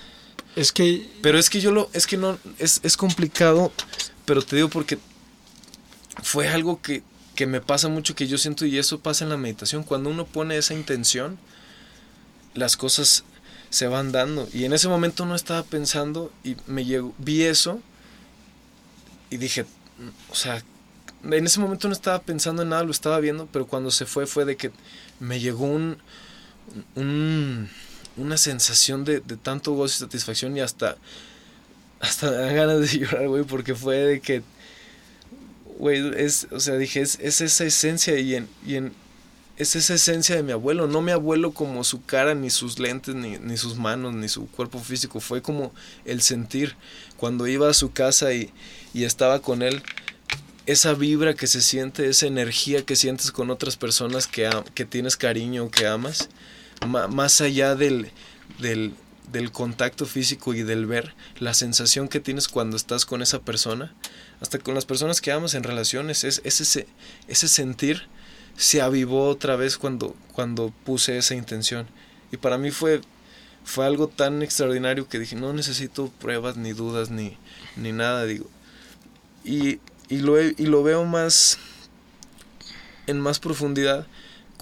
Es que... Pero es que yo lo... Es que no... Es, es complicado, pero te digo porque fue algo que, que me pasa mucho, que yo siento y eso pasa en la meditación. Cuando uno pone esa intención, las cosas se van dando. Y en ese momento no estaba pensando y me llegó, vi eso y dije, o sea, en ese momento no estaba pensando en nada, lo estaba viendo, pero cuando se fue fue de que me llegó un, un una sensación de, de, tanto gozo y satisfacción y hasta, hasta me ganas de [LAUGHS] llorar, güey, porque fue de que, güey, es, o sea, dije, es, es esa esencia y en, y en, es esa esencia de mi abuelo, no mi abuelo como su cara, ni sus lentes, ni, ni, sus manos, ni su cuerpo físico, fue como el sentir. Cuando iba a su casa y, y estaba con él, esa vibra que se siente, esa energía que sientes con otras personas que, que tienes cariño, que amas, más allá del, del, del contacto físico y del ver, la sensación que tienes cuando estás con esa persona, hasta con las personas que amas en relaciones, es, es ese, ese sentir se avivó otra vez cuando, cuando puse esa intención. Y para mí fue, fue algo tan extraordinario que dije, no necesito pruebas, ni dudas, ni, ni nada, digo. Y, y, lo, y lo veo más en más profundidad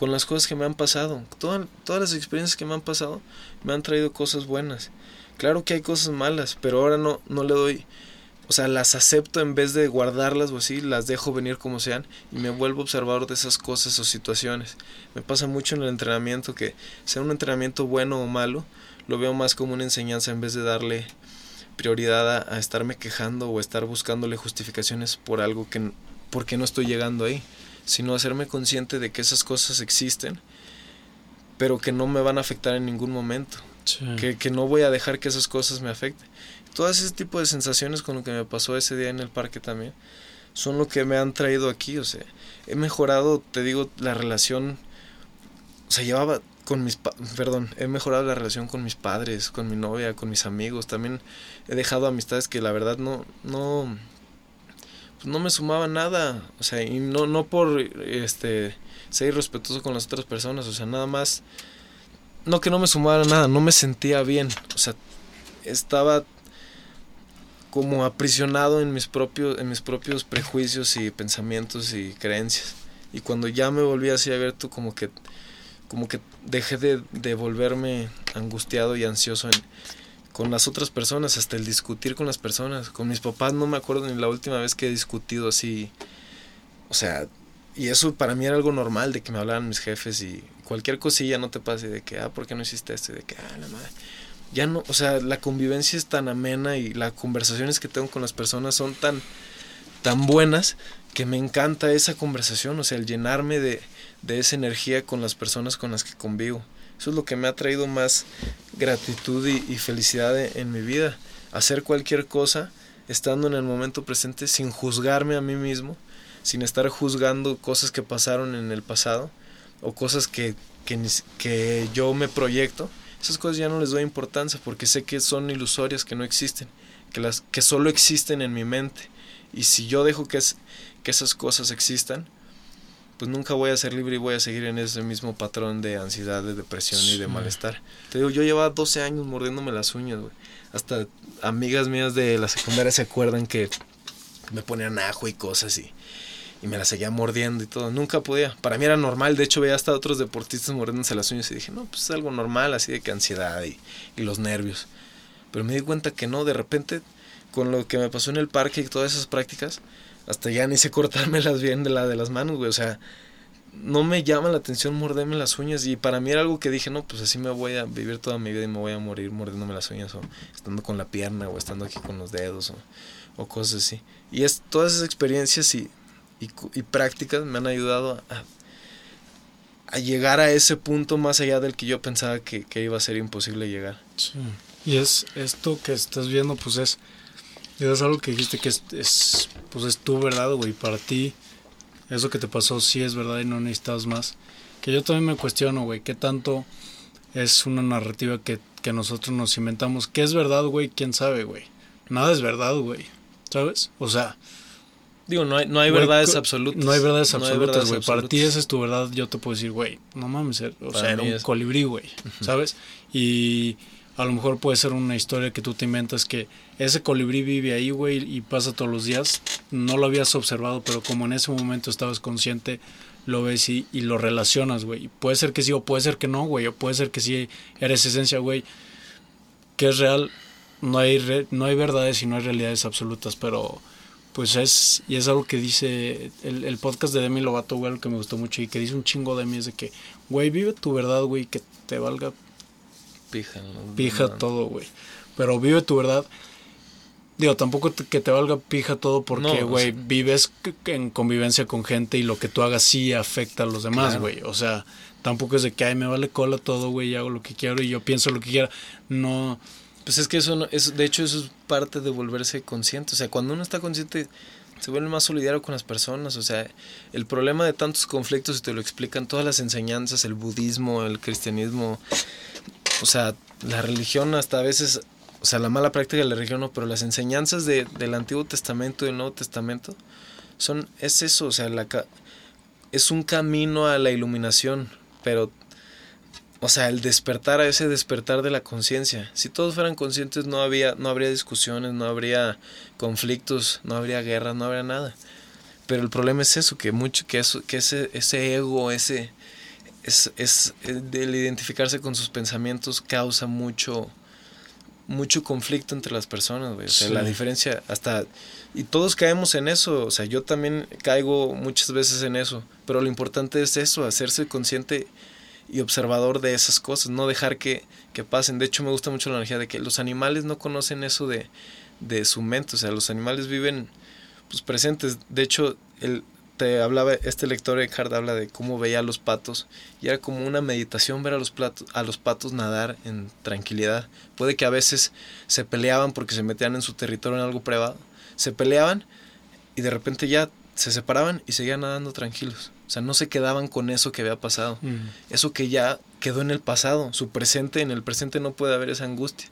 con las cosas que me han pasado. todas todas las experiencias que me han pasado me han traído cosas buenas. Claro que hay cosas malas, pero ahora no, no le doy o sea, las acepto en vez de guardarlas o así, las dejo venir como sean y me vuelvo observador de esas cosas o situaciones. Me pasa mucho en el entrenamiento que sea un entrenamiento bueno o malo, lo veo más como una enseñanza en vez de darle prioridad a, estarme quejando o estar buscándole justificaciones por algo que porque no estoy llegando ahí, sino hacerme consciente de que esas cosas existen, pero que no me van a afectar en ningún momento. Que, que no voy a dejar que esas cosas me afecten todas ese tipo de sensaciones con lo que me pasó ese día en el parque también son lo que me han traído aquí, o sea, he mejorado, te digo, la relación, o sea, llevaba con mis, perdón, he mejorado la relación con mis padres, con mi novia, con mis amigos, también he dejado amistades que la verdad no, no, pues no me sumaba nada, o sea, y no, no por, este, ser irrespetuoso con las otras personas, o sea, nada más, no que no me sumara nada, no me sentía bien, o sea, estaba como aprisionado en mis propios, en mis propios prejuicios y pensamientos y creencias. Y cuando ya me volví así abierto, como que, como que dejé de, de volverme angustiado y ansioso en, con las otras personas, hasta el discutir con las personas. Con mis papás no me acuerdo ni la última vez que he discutido así. O sea, y eso para mí era algo normal de que me hablaran mis jefes y cualquier cosilla no te pase de que, ah, ¿por qué no hiciste esto? Y de que, ah, la madre. Ya no, o sea, la convivencia es tan amena y las conversaciones que tengo con las personas son tan, tan buenas que me encanta esa conversación, o sea, el llenarme de, de esa energía con las personas con las que convivo. Eso es lo que me ha traído más gratitud y, felicidad en, mi vida. Hacer cualquier cosa estando en el momento presente sin juzgarme a mí mismo, sin estar juzgando cosas que pasaron en el pasado o cosas que, que, que yo me proyecto. Esas cosas ya no les doy importancia porque sé que son ilusorias, que no existen, que, las, que solo existen en mi mente. Y si yo dejo que, es, que esas cosas existan, pues nunca voy a ser libre y voy a seguir en ese mismo patrón de ansiedad, de depresión y de malestar. Te digo, yo llevaba 12 años mordiéndome las uñas, güey. Hasta amigas mías de la secundaria se acuerdan que me ponían ajo y cosas y, y me las seguía mordiendo y todo. Nunca podía. Para mí era normal. De hecho, veía hasta otros deportistas mordiéndose las uñas y dije, no, pues es algo normal, así de que ansiedad y, y los nervios. Pero me di cuenta que no, de repente, con lo que me pasó en el parque y todas esas prácticas, hasta ya ni sé cortármelas bien de la de las manos, güey. O sea, no me llama la atención morderme las uñas. Y para mí era algo que dije, no, pues así me voy a vivir toda mi vida y me voy a morir mordiéndome las uñas. O estando con la pierna, o estando aquí con los dedos, o, o cosas así. Y es, todas esas experiencias y, y, prácticas me han ayudado a, llegar a ese punto más allá del que yo pensaba que, que iba a ser imposible llegar. Sí. Y es esto que estás viendo, pues es y es algo que dijiste que es, es, pues es tu verdad, güey. Para ti, eso que te pasó sí es verdad y no necesitas más. Que yo también me cuestiono, güey, qué tanto es una narrativa que, que nosotros nos inventamos. ¿Qué es verdad, güey? ¿Quién sabe, güey? Nada es verdad, güey. ¿Sabes? O sea... Digo, no hay, no hay verdades absolutas. No hay verdades absolutas, güey. Para ti esa es tu verdad. Yo te puedo decir, güey, no mames. Eh, o sea, era un colibrí, güey. ¿Sabes? Y a lo mejor puede ser una historia que tú te inventas que ese colibrí vive ahí, güey, y pasa todos los días. No lo habías observado, pero como en ese momento estabas consciente, lo ves y, lo relacionas, güey. Puede ser que sí o puede ser que no, güey. O puede ser que sí eres esencia, güey. Que es real. No hay, no hay verdades y no hay realidades absolutas, pero pues es, y es algo que dice el, podcast de Demi Lovato, güey, que me gustó mucho y que dice un chingo de mí, es de que, güey, vive tu verdad, güey, que te valga pija. Pija todo, güey. Pero vive tu verdad. Digo, tampoco que te valga pija todo porque, güey, vives en convivencia con gente y lo que tú hagas sí afecta a los demás, güey. O sea, tampoco es de que, ay, me vale cola todo, güey, y hago lo que quiero y yo pienso lo que quiera. No. Pues es que eso, no, es, de hecho, eso es parte de volverse consciente. O sea, cuando uno está consciente, se vuelve más solidario con las personas. O sea, el problema de tantos conflictos, y te lo explican todas las enseñanzas, el budismo, el cristianismo, o sea, la religión hasta a veces, o sea, la mala práctica de la religión no, pero las enseñanzas de, del Antiguo Testamento y del Nuevo Testamento son, es eso, o sea, la, es un camino a la iluminación, pero, o sea, el despertar a ese despertar de la conciencia. Si todos fueran conscientes no, había, no habría discusiones, no habría conflictos, no habría guerras, no habría nada. Pero el problema es eso, que mucho, que eso, que ese, ese ego, ese, es, es el identificarse con sus pensamientos causa mucho mucho conflicto entre las personas, güey. O sea, la diferencia hasta y todos caemos en eso, o sea, yo también caigo muchas veces en eso, pero lo importante es eso, hacerse consciente y observador de esas cosas, no dejar que, que pasen. De hecho, me gusta mucho la energía de que los animales no conocen eso de, de su mente, o sea, los animales viven pues presentes. De hecho, el, hablaba, este lector Eckhart habla de cómo veía a los patos y era como una meditación ver a los, platos, a los patos nadar en tranquilidad. Puede que a veces se peleaban porque se metían en su territorio en algo privado, se peleaban y de repente ya se separaban y seguían nadando tranquilos. O sea, no se quedaban con eso que había pasado. Eso que ya quedó en el pasado, su presente, en el presente no puede haber esa angustia.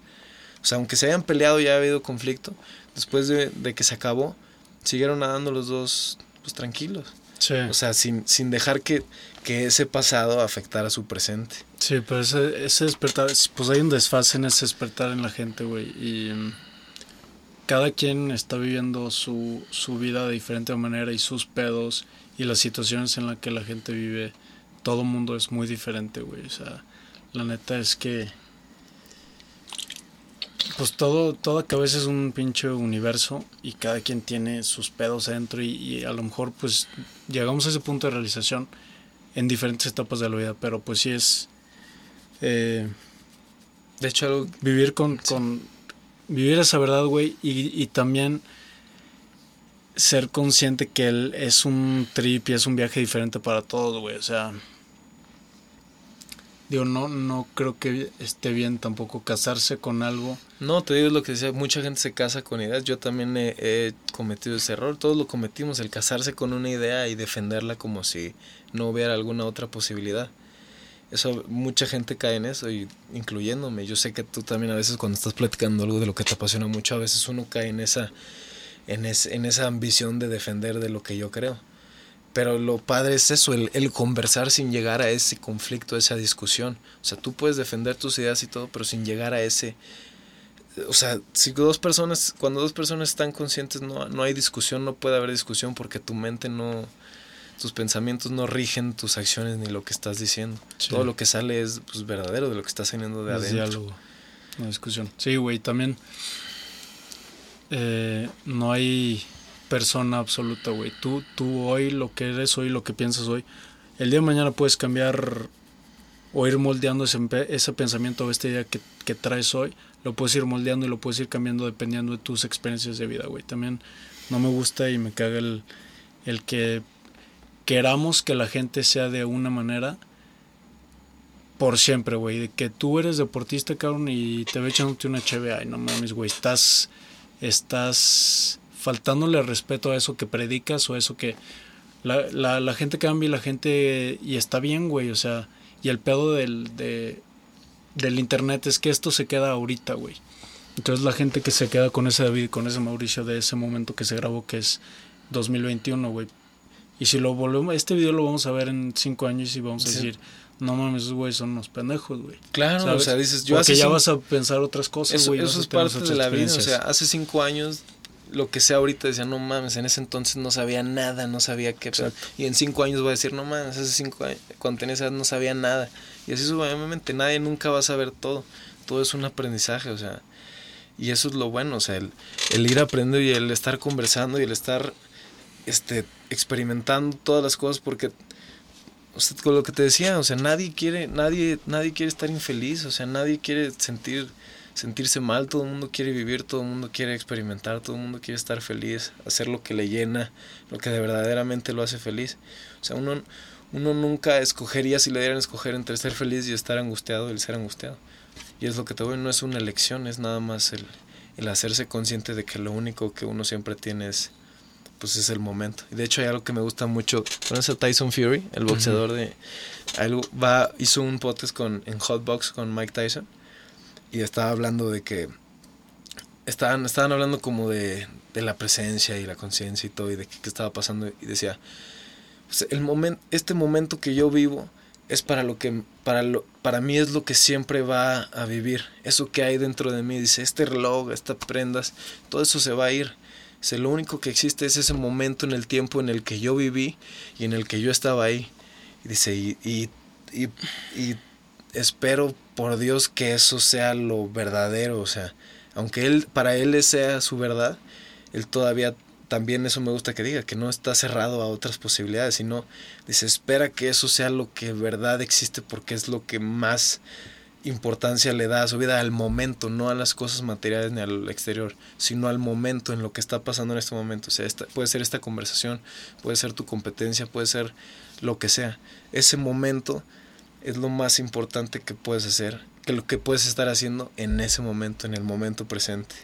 O sea, aunque se hayan peleado y haya habido conflicto, después de, de que se acabó, siguieron nadando los dos pues tranquilos. O sea, sin, sin dejar que, que ese pasado afectara su presente. Sí, pero ese, ese despertar, pues hay un desfase en ese despertar en la gente, güey. Y mm, cada quien está viviendo su, su vida de diferente manera y sus pedos y las situaciones en las que la gente vive. Todo mundo es muy diferente, güey. O sea, la neta es que pues todo, toda cabeza es un pinche universo y cada quien tiene sus pedos dentro y, y, a lo mejor pues llegamos a ese punto de realización en diferentes etapas de la vida, pero pues sí es... Eh, de hecho, vivir con, con, Vivir esa verdad, güey, y, y también ser consciente que él es un trip y es un viaje diferente para todos, güey. O sea, Digo, no, no creo que esté bien tampoco casarse con algo. No, te digo lo que decía, mucha gente se casa con ideas. Yo también he, cometido ese error. Todos lo cometimos, el casarse con una idea y defenderla como si no hubiera alguna otra posibilidad. Eso, mucha gente cae en eso, y incluyéndome. Yo sé que tú también a veces cuando estás platicando algo de lo que te apasiona mucho, a veces uno cae en esa, en, en esa ambición de defender de lo que yo creo. Pero lo padre es eso, el, el, conversar sin llegar a ese conflicto, a esa discusión. O sea, tú puedes defender tus ideas y todo, pero sin llegar a ese... O sea, si dos personas, cuando dos personas están conscientes, no, no hay discusión, no puede haber discusión porque tu mente no... Tus pensamientos no rigen tus acciones ni lo que estás diciendo. Todo lo que sale es pues, verdadero de lo que está saliendo de es adentro. Diálogo, no discusión. Sí, güey, también eh, no hay persona absoluta, güey. Tú, tú hoy lo que eres hoy, lo que piensas hoy, el día de mañana puedes cambiar o ir moldeando ese, ese pensamiento o esta idea que, que, traes hoy, lo puedes ir moldeando y lo puedes ir cambiando dependiendo de tus experiencias de vida, güey. También no me gusta y me caga el, el que queramos que la gente sea de una manera por siempre, güey. De que tú eres deportista, cabrón, y te ve echándote una cheve. Ay, no mames, güey. Estás, estás faltándole respeto a eso que predicas o eso que la, la, la gente cambia y la gente y está bien, güey, o sea, y el pedo del, de, del internet es que esto se queda ahorita, güey. Entonces la gente que se queda con ese David, con ese Mauricio de ese momento que se grabó, que es 2021, güey. Y si lo volvemos, este video lo vamos a ver en cinco años y vamos a decir, no mames, esos güeyes son unos pendejos, güey. Claro, o sea, dices, yo Porque ya vas a pensar otras cosas, güey. Eso, es parte de la vida, o sea, hace cinco años lo que sea ahorita decía, no mames, en ese entonces no sabía nada, no sabía qué. Y en cinco años voy a decir, no mames, hace cinco años, cuando tenía esa edad no sabía nada. Y así suavemente, nadie nunca va a saber todo. Todo es un aprendizaje, o sea. Y eso es lo bueno, o sea, el, el ir aprendiendo y el estar conversando y el estar este, experimentando todas las cosas porque o sea, con lo que te decía, o sea, nadie quiere, nadie, nadie quiere estar infeliz, o sea, nadie quiere sentir sentirse mal, todo el mundo quiere vivir, todo el mundo quiere experimentar, todo el mundo quiere estar feliz, hacer lo que le llena, lo que de verdaderamente lo hace feliz. O sea, uno, uno nunca escogería si le dieran a escoger entre ser feliz y estar angustiado, el ser angustiado. Y es lo que te voy, no es una elección, es nada más el, el hacerse consciente de que lo único que uno siempre tiene es pues es el momento. Y de hecho hay algo que me gusta mucho. ¿Conoces a Tyson Fury, el boxeador de va hizo un podcast con en Hotbox con Mike Tyson y estaba hablando de que estaban, estaban hablando como de, de la presencia y la conciencia y todo y de qué, estaba pasando y decía pues, el momento este momento que yo vivo es para lo que para lo para mí es lo que siempre va a vivir. Eso que hay dentro de mí dice este reloj estas prendas todo eso se va a ir. Es lo único que existe es ese momento en el tiempo en el que yo viví y en el que yo estaba ahí y dice y, y, y espero por Dios que eso sea lo verdadero, o sea, aunque él para él sea su verdad, él todavía también eso me gusta que diga, que no está cerrado a otras posibilidades, sino dice, espera que eso sea lo que verdad existe porque es lo que más importancia le da a su vida al momento, no a las cosas materiales ni al exterior, sino al momento, en lo que está pasando en este momento. O sea, puede ser esta conversación, puede ser tu competencia, puede ser lo que sea. Ese momento es lo más importante que puedes hacer, que lo que puedes estar haciendo en ese momento, en el momento presente.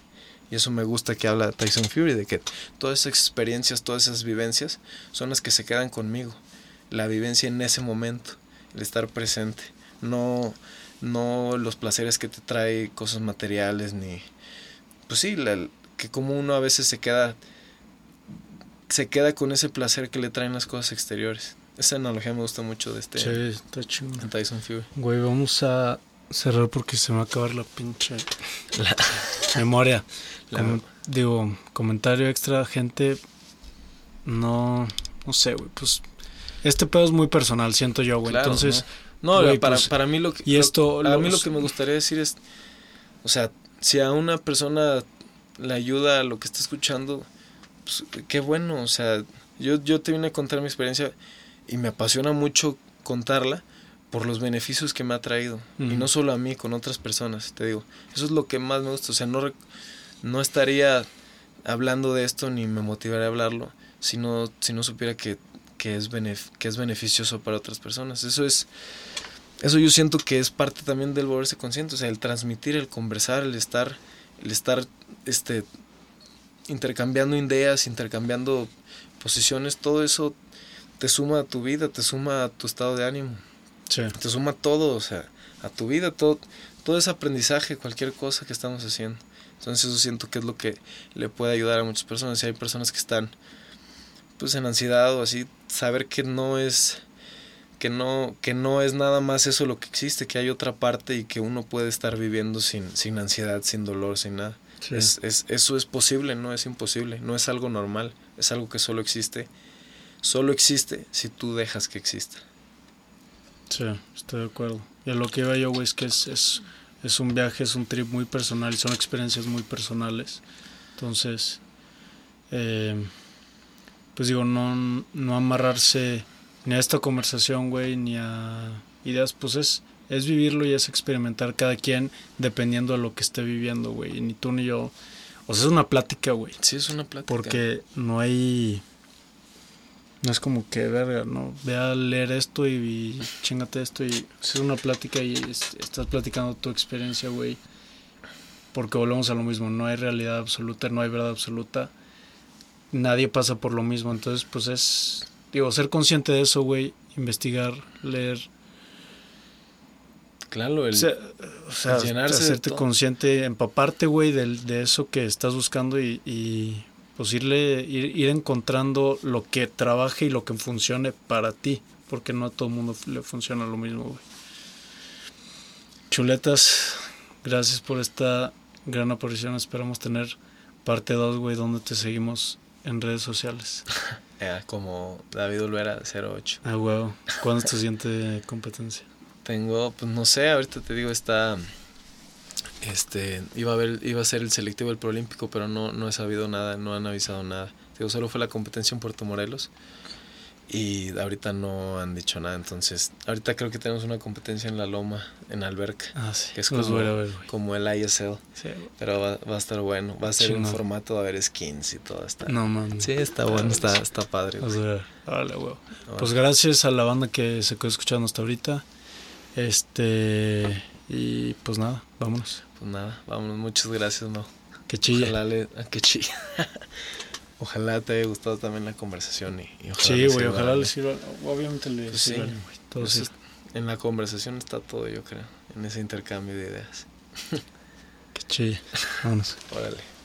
Y eso me gusta que habla Tyson Fury, de que todas esas experiencias, todas esas vivencias son las que se quedan conmigo. La vivencia en ese momento, el estar presente, no, no los placeres que te trae cosas materiales, ni... Pues sí, que como uno a veces se queda, se queda con ese placer que le traen las cosas exteriores. Esa analogía me gusta mucho de este. Sí, está chido. Tyson Fury. Güey, vamos a cerrar porque se me va a acabar la pinche [LAUGHS] [LAUGHS] memoria. digo, comentario extra, gente. No, no sé, güey. Pues este pedo es muy personal, siento yo, güey. Entonces. No, para, pues, para mí lo que. Y esto. a mí lo que me gustaría decir es. O sea, si a una persona le ayuda a lo que está escuchando, pues, qué bueno, o sea, yo, yo te vine a contar mi experiencia y me apasiona mucho contarla por los beneficios que me ha traído. Y no solo a mí, con otras personas, te digo. Eso es lo que más me gusta. O sea, no, no estaría hablando de esto ni me motivaría a hablarlo si no, si no supiera que, que, es que es beneficioso para otras personas. Eso es... Eso yo siento que es parte también del volverse consciente, o sea, el transmitir, el conversar, el estar, el estar este, intercambiando ideas, intercambiando posiciones, todo eso te suma a tu vida, te suma a tu estado de ánimo. Te suma todo, o sea, a tu vida, todo, todo ese aprendizaje, cualquier cosa que estamos haciendo. Entonces eso siento que es lo que le puede ayudar a muchas personas. Si hay personas que están pues en ansiedad o así, saber que no es que no que no es nada más eso lo que existe, que hay otra parte y que uno puede estar viviendo sin sin ansiedad, sin dolor, sin nada. Es, es, eso es posible, no es imposible, no es algo normal, es algo que solo existe, solo existe si tú dejas que exista. Sí, estoy de acuerdo. Y a lo que iba yo, güey, es que es, es, es un viaje, es un trip muy personal y son experiencias muy personales. Entonces, eh, pues digo, no, no amarrarse ni a esta conversación, güey, ni a ideas, pues es, es vivirlo y es experimentar cada quien dependiendo de lo que esté viviendo, güey. Ni tú ni yo. O sea, es una plática, güey. Sí, es una plática. Porque no hay no es como que, verga, no, ve a leer esto y, chingate esto y es una plática y estás platicando tu experiencia, güey. Porque volvemos a lo mismo, no hay realidad absoluta, no hay verdad absoluta. Nadie pasa por lo mismo, entonces pues es, digo, ser consciente de eso, güey, investigar, leer. Claro, el, o sea, llenarse hacerte consciente, empaparte, güey, de, de eso que estás buscando y pues irle, ir, encontrando lo que trabaje y lo que funcione para ti, porque no a todo el mundo le funciona lo mismo, güey. Chuletas, gracias por esta gran aparición. Esperamos tener parte 2, güey, donde te seguimos en redes sociales. [LAUGHS] como David Olvera 08. Ah, huevo. ¿Cuándo es tu siguiente competencia? Tengo, pues no sé, ahorita te digo, está este, iba a ver, iba a ser el selectivo del Proolímpico, pero no, no he sabido nada, no han avisado nada. Digo, solo fue la competencia en Puerto Morelos y ahorita no han dicho nada. Entonces, ahorita creo que tenemos una competencia en la Loma, en Alberca, ah, que es como, el ISL. Pero va, va, a estar bueno, va a ser un formato, de ver skins y todo. Está, no, man. Sí, está bueno, está, está padre. Pues gracias a la banda que se quedó escuchando hasta ahorita. Este, y pues nada, vámonos. Pues nada, vámonos. Muchas gracias, no. Que chilla. Ojalá, le, que chilla. [LAUGHS] ojalá te haya gustado también la conversación. Y, ojalá sí, güey, ojalá le sirva. Obviamente le pues sirva, güey. En la conversación está todo, yo creo. En ese intercambio de ideas. [LAUGHS] que chilla. Vámonos. Órale.